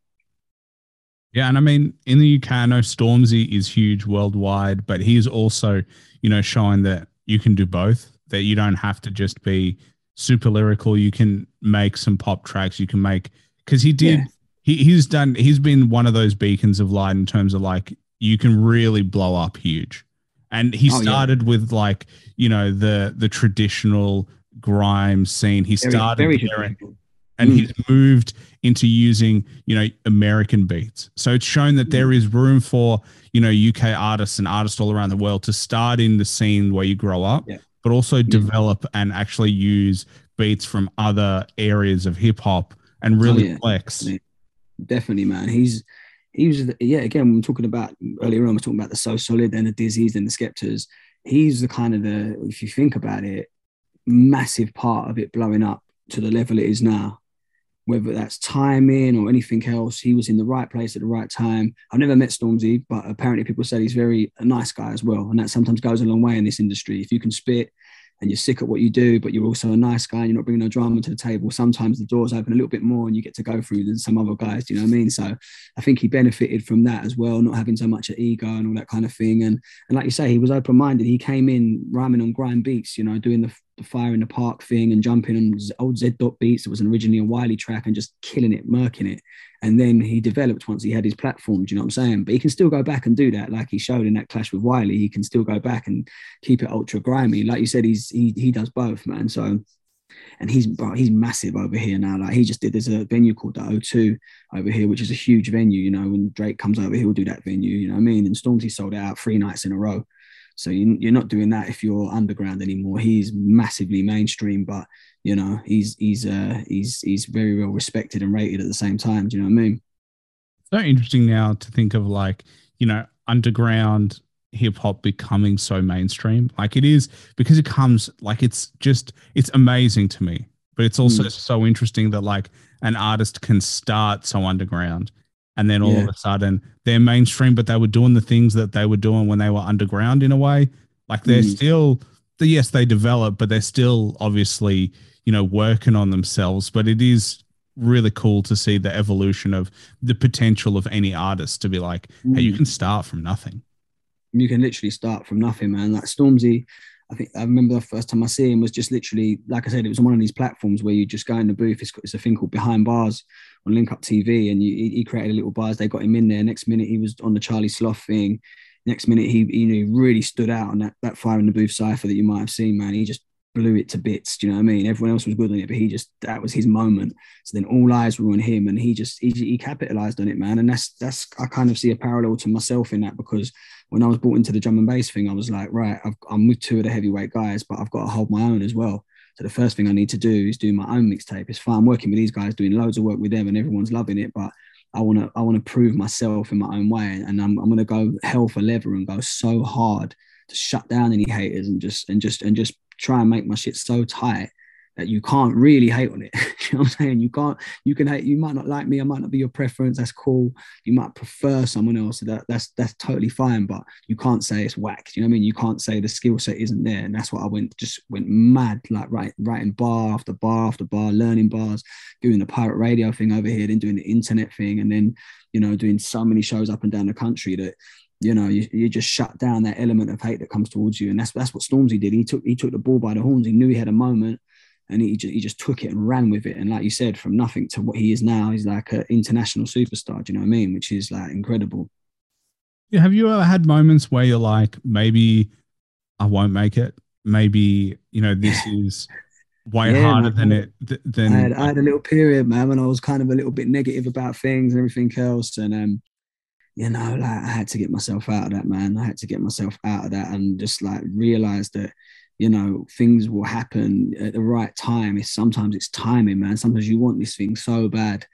Yeah, and I mean, in the UK, I know Stormzy is huge worldwide, but he's also, you know, showing that you can do both. That you don't have to just be super lyrical. You can make some pop tracks. You can make because he did. Yeah. He he's done. He's been one of those beacons of light in terms of like you can really blow up huge. And he Oh, yeah. started with like you know the the traditional grime scene. He Very, started very there and. And Mm. he's moved into using you know american beats so it's shown that there is room for you know uk artists and artists all around the world to start in the scene where you grow up Yeah. but also develop and actually use beats from other areas of hip-hop and really yeah. flex definitely, man. He's he was yeah. Again, we we're talking about earlier on. We're talking about the so solid and the Dizzees and the Skeptas. He's the kind of the if you think about it, massive part of it blowing up to the level it is now. Whether that's timing or anything else, he was in the right place at the right time. I've never met Stormzy, but apparently people said he's very a nice guy as well, and that sometimes goes a long way in this industry. If you can spit and you're sick at what you do, but you're also a nice guy and you're not bringing no drama to the table, sometimes the doors open a little bit more and you get to go through than some other guys. Do you know what I mean? So I think he benefited from that as well, not having so much of ego and all that kind of thing. And and like you say, he was open minded. He came in rhyming on grind beats, you know, doing the, the fire in the park thing and jumping on old Z dot beats. It was originally a Wiley track and just killing it, murking it. And then he developed once he had his platform. Do you know what I'm saying? But he can still go back and do that, like he showed in that clash with Wiley. He can still go back and keep it ultra grimy. Like you said, he's he he does both, man. So and he's he's massive over here now. Like he just did there's a venue called the O2 over here, which is a huge venue. You know, when Drake comes over, he'll do that venue. You know what I mean? And Stormzy sold out three nights in a row. So you, you're not doing that if you're underground anymore. He's massively mainstream, but you know he's he's uh he's he's very well respected and rated at the same time. Do you know what I mean? so interesting now to think of like you know underground hip hop becoming so mainstream like it is because it comes like it's just it's amazing to me but it's also Mm. so interesting that like an artist can start so underground and then all of a sudden they're mainstream but they were doing the things that they were doing when they were underground in a way like they're Mm. still the yes they develop but they're still obviously you know working on themselves but it is really cool to see the evolution of the potential of any artist to be like hey you Mm. can start from nothing you can literally start from nothing, man. Like Stormzy, I think I remember the first time I see him was just literally, like I said, it was on one of these platforms where you just go in the booth. It's, it's a thing called Behind Bars on Link Up TV, and you, he, created a little bars. They got him in there. Next minute, he was on the Charlie Sloth thing. Next minute, he you know really stood out on that that fire in the booth cipher that you might have seen, man. He just blew it to bits. Do you know what I mean? Everyone else was good on it, but he just that was his moment. So then all eyes were on him, and he just he, he capitalized on it, man. And that's that's I kind of see a parallel to myself in that because when I was brought into the drum and bass thing, I was like, right, I've, I'm with two of the heavyweight guys, but I've got to hold my own as well. So the first thing I need to do is do my own mixtape. It's fine I'm working with these guys, doing loads of work with them, and everyone's loving it. But I want to, I want to prove myself in my own way, and I'm, I'm going to go hell for leather and go so hard to shut down any haters and just, and just, and just try and make my shit so tight that you can't really hate on it. [LAUGHS] you know what I'm saying? You can't, you can hate, you might not like me, I might not be your preference. That's cool. You might prefer someone else. That that's that's totally fine. But you can't say it's whack. You know what I mean? You can't say the skill set isn't there. And that's what I went just went mad, like right, writing bar after bar after bar, learning bars, doing the pirate radio thing over here, then doing the internet thing, and then, you know, doing so many shows up and down the country that you know, you, you just shut down that element of hate that comes towards you. And that's that's what Stormzy did. He took he took the ball by the horns. He knew he had a moment and he just, he just took it and ran with it. And like you said, from nothing to what he is now, he's like an international superstar. Do you know what I mean? Which is like incredible. Yeah, have you ever had moments where you're like, maybe I won't make it? Maybe, you know, this [LAUGHS] is way Yeah, harder man. than it th- than I had, I had a little period, man, when I was kind of a little bit negative about things and everything else. And um, you know, like I had to get myself out of that, man. I had to get myself out of that and just like realize that, you know, things will happen at the right time. It's sometimes it's timing, man. Sometimes you want this thing so bad.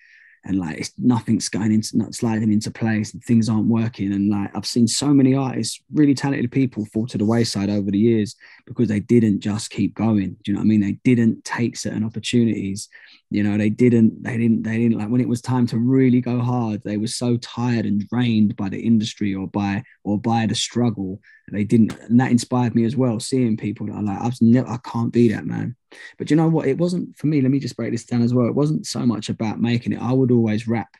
And like it's nothing's going into not sliding into place and things aren't working. And like I've seen so many artists, really talented people fall to the wayside over the years because they didn't just keep going. Do you know what I mean? They didn't take certain opportunities you know they didn't they didn't they didn't like when it was time to really go hard they were so tired and drained by the industry or by or by the struggle they didn't and that inspired me as well seeing people that are like i've never i can't be that man but you know what it wasn't for me let me just break this down as well it wasn't so much about making it i would always rap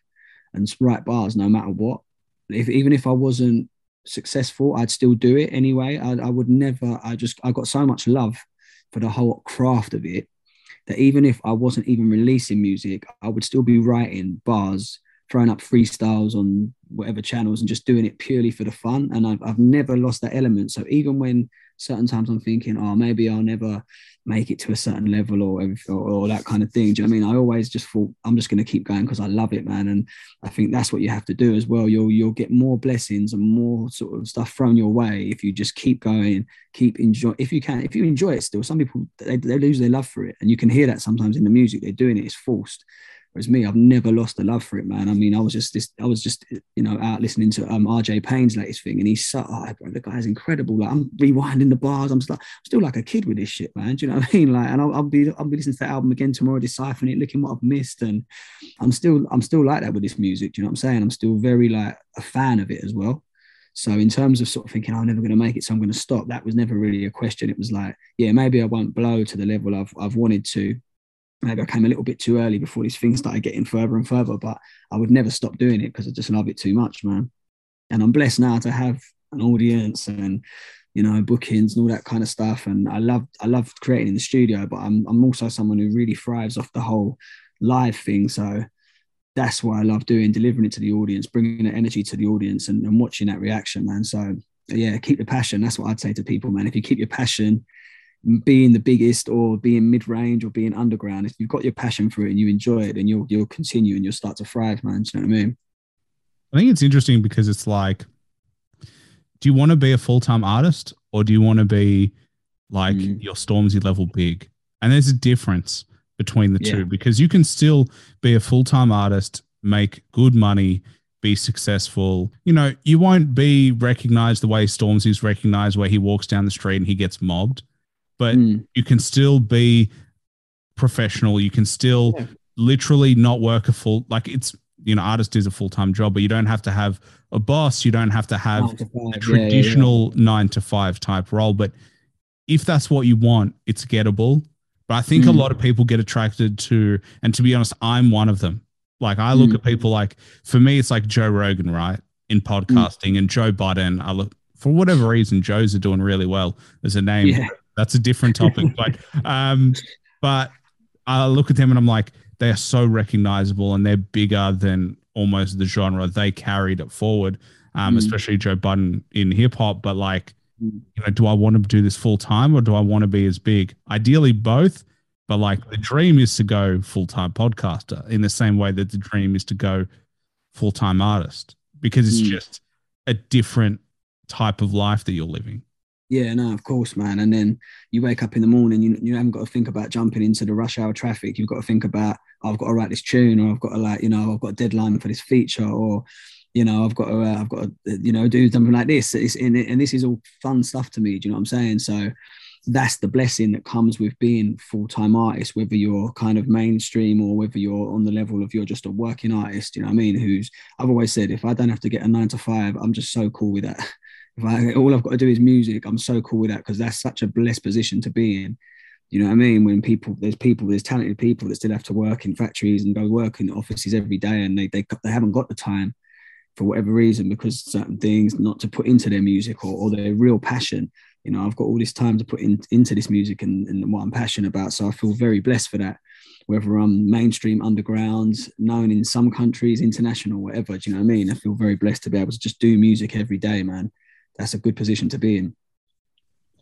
and write bars no matter what. If even if I wasn't successful, I'd still do it anyway. I, I would never. I just I got so much love for the whole craft of it that even if I wasn't even releasing music, I would still be writing bars, throwing up freestyles on whatever channels and just doing it purely for the fun. And I've, I've never lost that element. So even when certain times I'm thinking, oh, maybe I'll never make it to a certain level or, or, or that kind of thing. Do you know I mean? I always just thought I'm just going to keep going because I love it, man. And I think that's what you have to do as well. You'll you'll get more blessings and more sort of stuff thrown your way if you just keep going, keep enjoy. If you can, if you enjoy it still, some people they, they lose their love for it, and you can hear that sometimes in the music. They're doing it; it's forced. Whereas me, I've never lost a love for it, man. I mean, I was just this, I was just, you know, out listening to um, RJ Payne's latest thing, and he's so, oh, bro, the guy's incredible. Like, I'm rewinding the bars. I'm still, still like a kid with this shit, man. Do you know what I mean? Like, and I'll, I'll be, I'll be listening to that album again tomorrow, deciphering it, looking what I've missed, and I'm still, I'm still like that with this music. Do you know what I'm saying? I'm still very like a fan of it as well. So in terms of sort of thinking, oh, I'm never going to make it, so I'm going to stop. That was never really a question. It was like, yeah, maybe I won't blow to the level I've I've wanted to, maybe I came a little bit too early before these things started getting further and further, but I would never stop doing it because I just love it too much, man. And I'm blessed now to have an audience and you know bookings and all that kind of stuff. And I love I love creating in the studio, but I'm I'm also someone who really thrives off the whole live thing. So that's what I love doing, delivering it to the audience, bringing the energy to the audience, and, and watching that reaction, man. So yeah, keep the passion. That's what I'd say to people, man. If you keep your passion being the biggest or being mid-range or being underground if you've got your passion for it and you enjoy it then you'll you'll continue and you'll start to thrive man do you know what i mean i think it's interesting because it's like do you want to be a full-time artist or do you want to be like mm. your stormzy level big and there's a difference between the yeah. two because you can still be a full-time artist make good money be successful. You know, you won't be recognized the way Stormzy's recognized where he walks down the street and he gets mobbed but mm. you can still be professional. You can still yeah. literally not work a full like it's you know artist is a full time job, but you don't have to have a boss. You don't have to have to a traditional yeah, yeah, nine to five type role. But if that's what you want, it's gettable. But I think mm. a lot of people get attracted to, and to be honest, I'm one of them. Like I look mm. at people like for me, it's like Joe Rogan, right? In podcasting mm. and Joe Budden. I look for whatever reason, Joe's are doing really well as a name. That's a different topic. [LAUGHS] but um, but I look at them and I'm like, they are so recognizable and they're bigger than almost the genre they carried it forward. Um, mm. especially Joe Budden in hip hop. But like, mm. you know, do I want to do this full time or do I want to be as big? Ideally, both. But like, the dream is to go full time podcaster in the same way that the dream is to go full time artist because it's mm. just a different type of life that you're living. Yeah, no, of course, man. And then you wake up in the morning, you, you haven't got to think about jumping into the rush hour traffic. You've got to think about, I've got to write this tune, or I've got to like, you know, I've got a deadline for this feature, or you know, I've got to, uh, I've got to, you know, do something like this. It's and this is all fun stuff to me. Do you know what I'm saying? So that's the blessing that comes with being full-time artist, whether you're kind of mainstream or whether you're on the level of you're just a working artist. You know what I mean? Who's I've always said, if I don't have to get a nine to five, I'm just so cool with that. [LAUGHS] I all I've got to do is music, I'm so cool with that because that's such a blessed position to be in. You know what I mean? When people there's people, there's talented people that still have to work in factories and go work in offices every day, and they they they haven't got the time for whatever reason because certain things not to put into their music or, or their real passion. You know, I've got all this time to put in, into this music and, and what I'm passionate about. So I feel very blessed for that. Whether I'm mainstream, underground, known in some countries, international, whatever. Do you know what I mean? I feel very blessed to be able to just do music every day, man that's a good position to be in.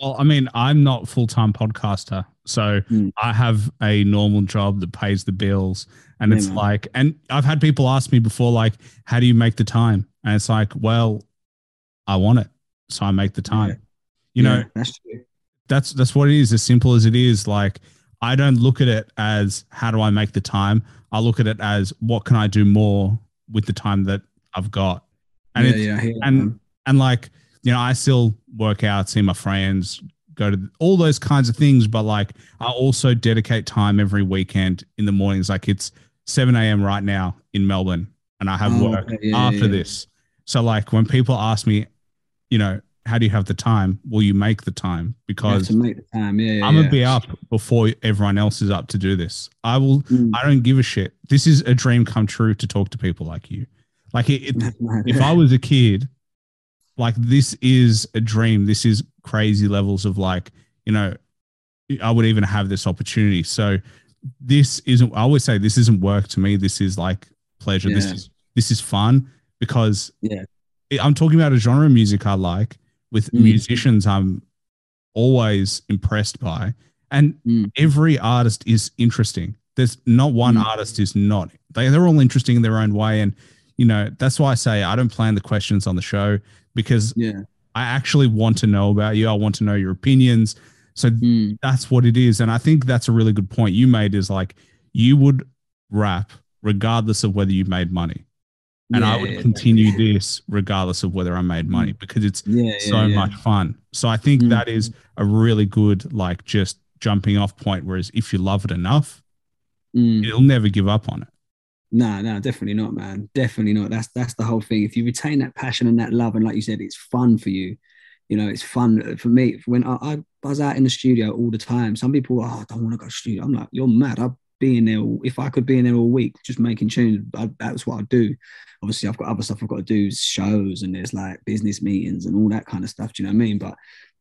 Well, I mean, I'm not full time podcaster, so mm. I have a normal job that pays the bills, and yeah, it's man. like, and I've had people ask me before, like, how do you make the time? And it's like, well, I want it, so I make the time. Yeah. You yeah, know, that's true. That's that's what it is. As simple as it is. Like, I don't look at it as how do I make the time. I look at it as what can I do more with the time that I've got. And yeah, yeah, and and like you know, I still work out, see my friends, go to all those kinds of things. But like, I also dedicate time every weekend in the mornings. Like it's 7 a.m. right now in Melbourne, and I have oh, work yeah, after yeah. this. So like, when people ask me, you know, how do you have the time? Will you make the time? Because to make the time, yeah, I'm gonna be up before everyone else is up to do this. I will. Mm. I don't give a shit. This is a dream come true to talk to people like you Like it, it, [LAUGHS] if I was a kid, like this is a dream. This is crazy levels of like, you know, I would even have this opportunity. So this isn't I always say this isn't work to me. This is like pleasure. This is this is fun because Yeah. I'm talking about a genre of music I like with Mm. musicians I'm always impressed by. And Mm. every artist is interesting. There's not one Mm. artist is not. They, they're all interesting in their own way. And, you know, that's why I say I don't plan the questions on the show because Yeah. I actually want to know about you. I want to know your opinions. So Mm. that's what it is. And I think that's a really good point you made is like you would rap regardless of whether you made money. And I would continue this regardless of whether I made money because it's Yeah. yeah, so yeah. much fun. So I think Mm. that is a really good, like, just jumping off point. Whereas if you love it enough, Mm. you'll never give up on it. No, no, definitely not, man. Definitely not. That's that's the whole thing. If you retain that passion and that love, and like you said, it's fun for you. You know, it's fun for me. When I, I buzz out in the studio all the time, some people, oh, I don't want to go to studio. I'm like, you're mad. I'd be in there. If I could be in there all week, just making tunes, I, that's what I do. Obviously, I've got other stuff I've got to do, shows, and there's like business meetings and all that kind of stuff. Do you know what I mean? But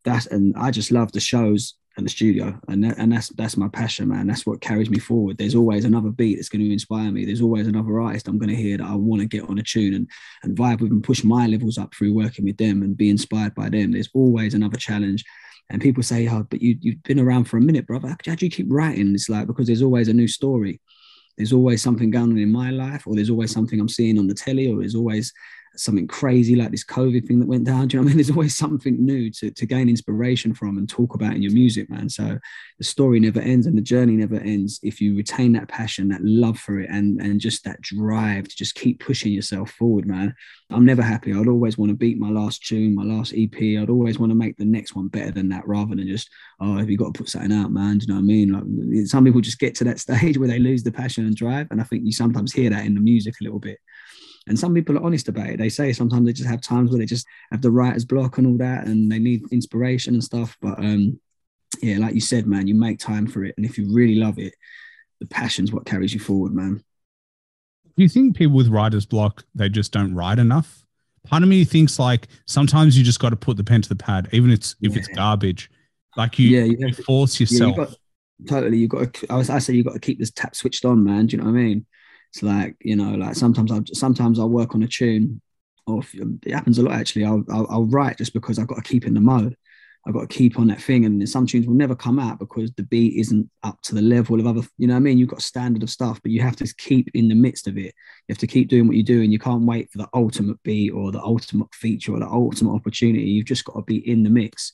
that's and I just love the shows and the studio, and and that's that's my passion, man. That's what carries me forward. There's always another beat that's going to inspire me. There's always another artist I'm going to hear that I want to get on a tune and and vibe with and push my levels up through working with them and be inspired by them. There's always another challenge. And people say, "Oh, but you you've been around for a minute, brother. How how do you keep writing?" It's like because there's always a new story. There's always something going on in my life, or there's always something I'm seeing on the telly, or there's always something crazy like this COVID thing that went down. Do you know what I mean? [LAUGHS] There's always something new to, to gain inspiration from and talk about in your music, man. So the story never ends and the journey never ends if you retain that passion, that love for it, and and just that drive to just keep pushing yourself forward, man. I'm never happy. I'd always want to beat my last tune, my last EP. I'd always want to make the next one better than that, rather than just oh, have you got to put something out, man? Do you know what I mean? Like some people just get to that [LAUGHS] stage where they lose the passion and drive, and I think you sometimes hear that in the music a little bit. And some people are honest about it. They say sometimes they just have times where they just have the writer's block and all that, and they need inspiration and stuff. But um, yeah, like you said, man, you make time for it, and if you really love it, the passion's what carries you forward, man. Do you think people with writer's block, they just don't write enough? Part of me thinks like sometimes you just got to put the pen to the pad, even if it's, if it's garbage. Like you, Yeah, you you to- force Yeah, yourself. you got totally. You got. To, I was. I say you got to keep this tap switched on, man. Do you know what I mean? It's like you know, like sometimes I sometimes I'll work on a tune, or it happens a lot actually. I'll, I'll I'll write just because I've got to keep in the mode. I've got to keep on that thing, and some tunes will never come out because the beat isn't up to the level of other. You know what I mean? You've got standard of stuff, but you have to keep in the midst of it. You have to keep doing what you do, and you can't wait for the ultimate beat or the ultimate feature or the ultimate opportunity. You've just got to be in the mix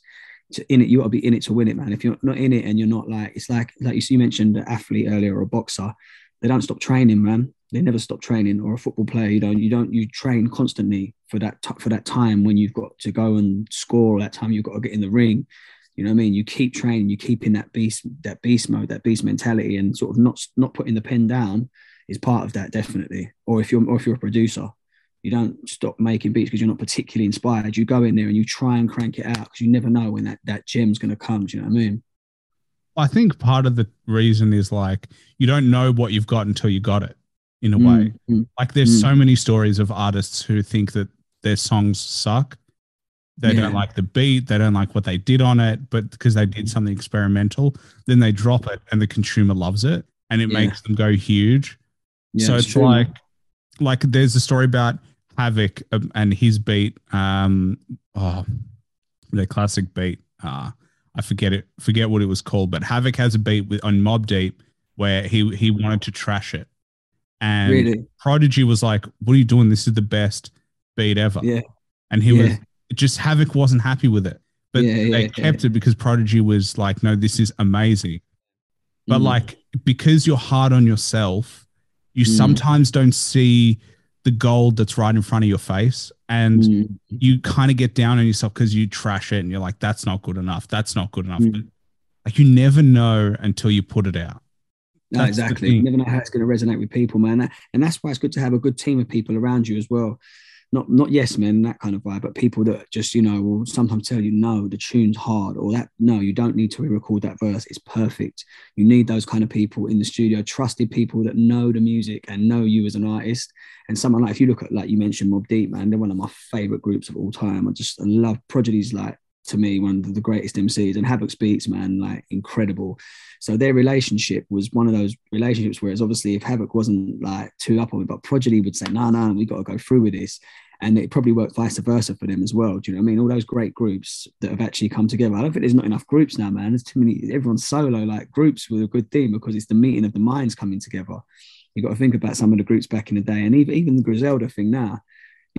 to in it, you got to be in it to win it, man. If you're not in it and you're not like, it's like, like you, you mentioned an athlete earlier or a boxer, they don't stop training, man. They never stop training. Or a football player, you don't, you don't, you train constantly for that t- for that time when you've got to go and score. Or that time you've got to get in the ring. You know what I mean? You keep training, you keep in that beast, that beast mode, that beast mentality, and sort of not not putting the pen down is part of that definitely. Or if you're or if you're a producer, you don't stop making beats because you're not particularly inspired. You go in there and you try and crank it out because you never know when that, that gem's going to come. Do you know what I mean? I think part of the reason is like you don't know what you've got until you got it in a way. Mm, mm. Like there's Mm. so many stories of artists who think that their songs suck. They don't like the beat, they don't like what they did on it, but because they did something experimental, then they drop it and the consumer loves it and it Yeah. makes them go huge. Yeah, so it's true, like like there's a story about Havoc um, and his beat um oh the classic beat uh I forget it forget what it was called but Havoc has a beat with on Mobb Deep where he he wanted to trash it and really, Prodigy was like what are you doing this is the best beat ever yeah, and he yeah. was just Havoc wasn't happy with it but Yeah, they yeah. kept it because Prodigy was like no this is amazing but Mm. like because you're hard on yourself you Mm. sometimes don't see the gold that's right in front of your face and Mm. you kind of get down on yourself because you trash it and you're like that's not good enough that's not good enough Mm. but like you never know until you put it out No, That's exactly. You never know how it's going to resonate with people, man. And that's why it's good to have a good team of people around you as well. Not not yes men that kind of vibe, but people that just you know will sometimes tell you no, the tune's hard, or that no, you don't need to re-record that verse. It's perfect. You need those kind of people in the studio, trusted people that know the music and know you as an artist. And someone like if you look at like you mentioned Mobb Deep, man, they're one of my favorite groups of all time. I just I love Prodigy's like to me one of the greatest MCs and Havoc Speaks, man, like incredible. So their relationship was one of those relationships where it's obviously if Havoc wasn't like too up on it, but Prodigy would say, no, no, we got to go through with this. And it probably worked vice versa for them as well. Do you know what I mean? All those great groups that have actually come together. I don't think there's not enough groups now, man. There's too many, everyone's solo, like groups with a good theme because it's the meeting of the minds coming together. You've got to think about some of the groups back in the day and even, even the Griselda thing now,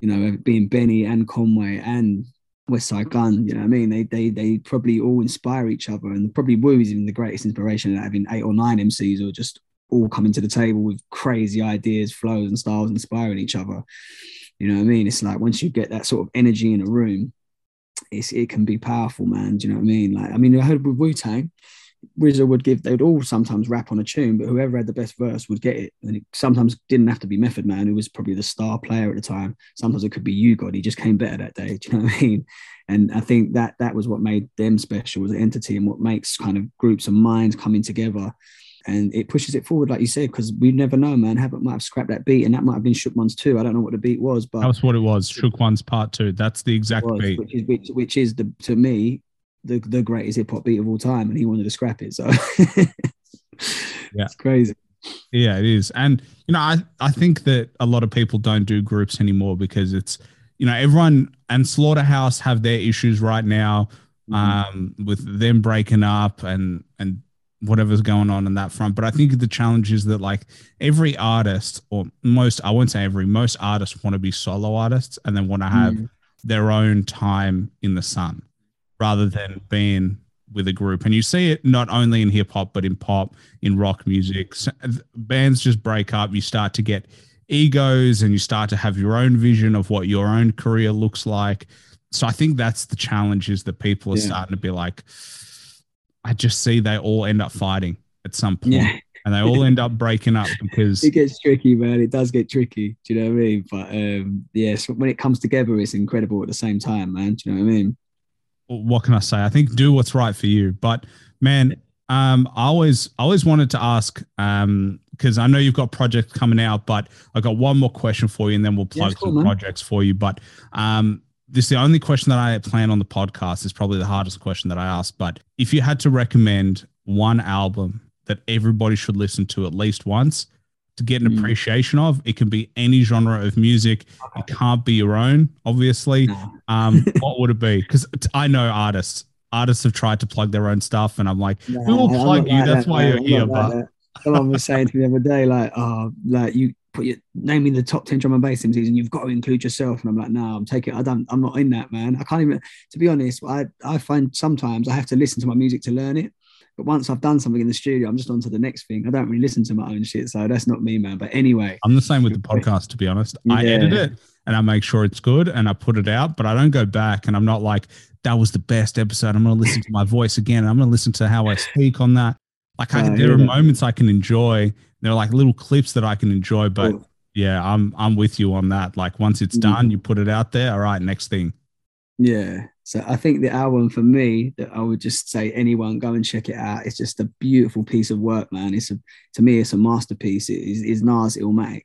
you know, being Benny and Conway and Westside Gunn, you know what I mean? They they they probably all inspire each other, and probably Wu is even the greatest inspiration having eight or nine MCs or just all coming to the table with crazy ideas, flows, and styles, inspiring each other. You know what I mean? It's like once you get that sort of energy in a room, it's it can be powerful, man. Do you know what I mean? Like, I mean, I heard with Wu Tang, RZA would give, they'd all sometimes rap on a tune, but whoever had the best verse would get it. And it sometimes didn't have to be Method Man, who was probably the star player at the time. Sometimes it could be U-God. He just came better that day. [LAUGHS] Do you know what I mean? And I think that that was what made them special as an entity and what makes kind of groups of minds coming together. And it pushes it forward, like you said, because we never know, man. Havoc might have scrapped that beat, and that might have been Shook Ones too. I don't know what the beat was, but that's what it was. Shook One's part two. That's the exact was, beat. which is which, which is the to me the the greatest hip hop beat of all time, and he wanted to scrap it. So [LAUGHS] Yeah. it's crazy. Yeah, it is. And you know, I I think that a lot of people don't do groups anymore because it's you know everyone and Slaughterhouse have their issues right now Mm-hmm. um, with them breaking up and and whatever's going on in that front. But I think the challenge is that like every artist or most I won't say every most artists want to be solo artists and they want to have Mm. their own time in the sun rather than being with a group. And you see it not only in hip hop, but in pop, in rock music. Bands just break up. You start to get egos and you start to have your own vision of what your own career looks like. So I think that's the challenge is that people are Yeah. starting to be like, I just see they all end up fighting at some point Yeah, and they [LAUGHS] all end up breaking up because it gets tricky, man. It does get tricky. Do you know what I mean? But um, yes, when it comes together, it's incredible at the same time, man. Do you know what I mean? What can I say? I think do what's right for you. But man, um, I always I always wanted to ask um because I know you've got projects coming out, but I got one more question for you, and then we'll Yeah, plug cool, some man. projects for you. But um, this is the only question that I plan on the podcast. is probably the hardest question that I ask. But if you had to recommend one album that everybody should listen to at least once to get an Mm. appreciation of, it can be any genre of music. It can't be your own, obviously No. um, [LAUGHS] what would it be? Because I know artists. Artists have tried to plug their own stuff, and I'm like, No, we will plug you. like That's that, why man. you're here. like But. Someone was saying to me the other day, like, oh, like you put your name in the top 10 drum and bass MCs and you've got to include yourself. And I'm like, no, I'm taking, I don't, I'm not in that, man. I can't even, to be honest, I, I find sometimes I have to listen to my music to learn it. But once I've done something in the studio, I'm just on to the next thing. I don't really listen to my own shit. So that's not me, man. But anyway, I'm the same with the podcast. To be honest, I edit it and I make sure it's good and I put it out, but I don't go back and I'm not like that was the best episode. I'm going to listen to my voice again. And I'm going to listen to how I speak on that. Like I I there hear are moments I can enjoy. There are like little clips that I can enjoy, but Cool. yeah, I'm I'm with you on that. Like once it's Mhm. done, you put it out there. All right, next thing. Yeah. So I think the album for me that I would just say anyone go and check it out. It's just a beautiful piece of work, man. It's a to me it's a masterpiece. It is, is Nas Illmatic.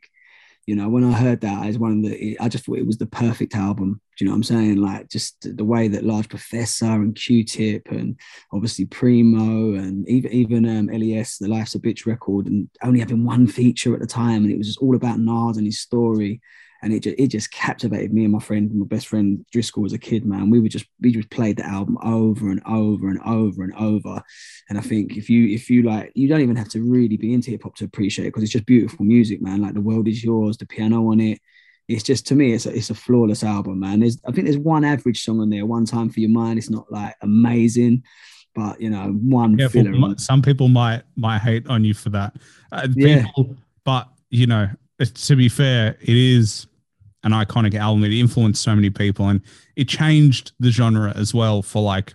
You know, when I heard that, as one of the, I just thought it was the perfect album. Do you know what I'm saying? Like just the way that Large Professor and Q-Tip and obviously Primo and even even um, Les, the Life's a Bitch record, and only having one feature at the time, and it was just all about Nas and his story and it just, it just captivated me and my friend, my best friend Driscoll as a kid, man. We would just we just played the album over and over and over and over. And I think if you if you like, you don't even have to really be into hip hop to appreciate it because it's just beautiful music, man. Like the world is yours, the piano on it. It's just to me, it's a, it's a flawless album, man. There's I think there's one average song on there, one time for your mind. It's not like amazing, but you know, one Careful, filler. some people might might hate on you for that. Uh, Yeah. but you know, to be fair, it is an iconic album. It influenced so many people, and it changed the genre as well for like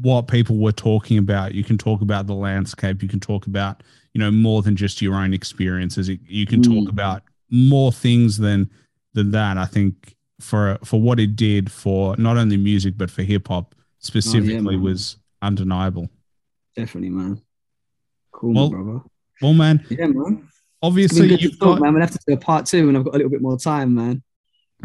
what people were talking about. You can talk about the landscape. You can talk about you know more than just your own experiences. You can talk Mm. about more things than than that. I think for for what it did for not only music but for hip hop specifically man. was undeniable. Definitely, man. Cool, Well, brother. Well, man, Yeah, man. Obviously been good to you've talk, got man. We'll have to do a part two when I've got a little bit more time, man.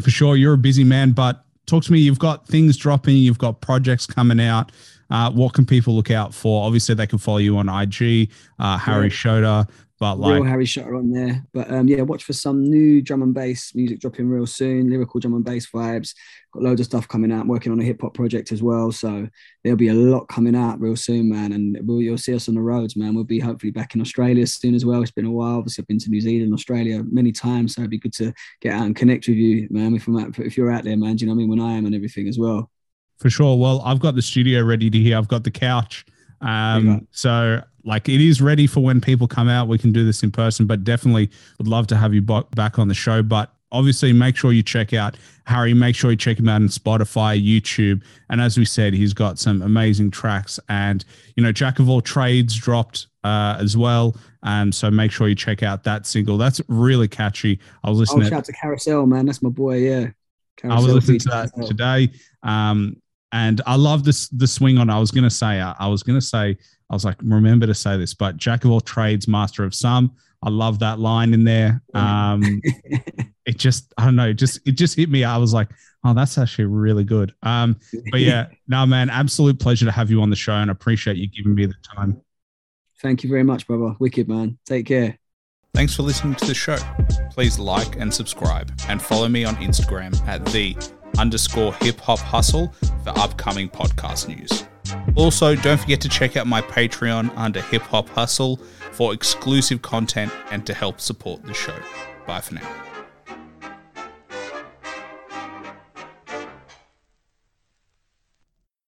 for sure you're a busy man, but talk to me. You've got things dropping, you've got projects coming out. Uh, what can people look out for? Obviously, they can follow you on IG, uh, Harry Yeah. Shotta, but like real Harry Shotta on there. But um, yeah, watch for some new drum and bass music dropping real soon. Lyrical drum and bass vibes. Got loads of stuff coming out. I'm working on a hip hop project as well. So there'll be a lot coming out real soon, man. And we'll, you'll see us on the roads, man. We'll be hopefully back in Australia soon as well. It's been a while. Obviously, I've been to New Zealand, Australia many times. So it'd be good to get out and connect with you, man. If, I'm out, if you're out there, man, do you know what I mean? When I am and everything as well. For sure. Well, I've got the studio ready to hear. I've got the couch. Um, so like it is ready for when people come out. We can do this in person, but definitely would love to have you back on the show. But obviously, make sure you check out Harry. Make sure you check him out on Spotify, YouTube, and as we said, he's got some amazing tracks. And you know, Jack of all trades dropped uh, as well. Um, so make sure you check out that single. That's really catchy. I was listening. Oh, listening. shout out to Carousel, man. That's my boy. Yeah. I was listening to that Carousel. today, um, and I love this the swing on. I was gonna say, I, I was gonna say, I was like, remember to say this, but jack of all trades, master of some. I love that line in there. Um, [LAUGHS] it just, I don't know, it just it just hit me. I was like, oh, that's actually really good. Um, but yeah, [LAUGHS] no, man, absolute pleasure to have you on the show, and appreciate you giving me the time. Thank you very much, brother. Wicked, man. Take care. Thanks for listening to the show. Please like and subscribe and follow me on Instagram at the underscore hip hop hustle for upcoming podcast news. Also, don't forget to check out my Patreon under Hip Hop Hustle for exclusive content and to help support the show. Bye for now.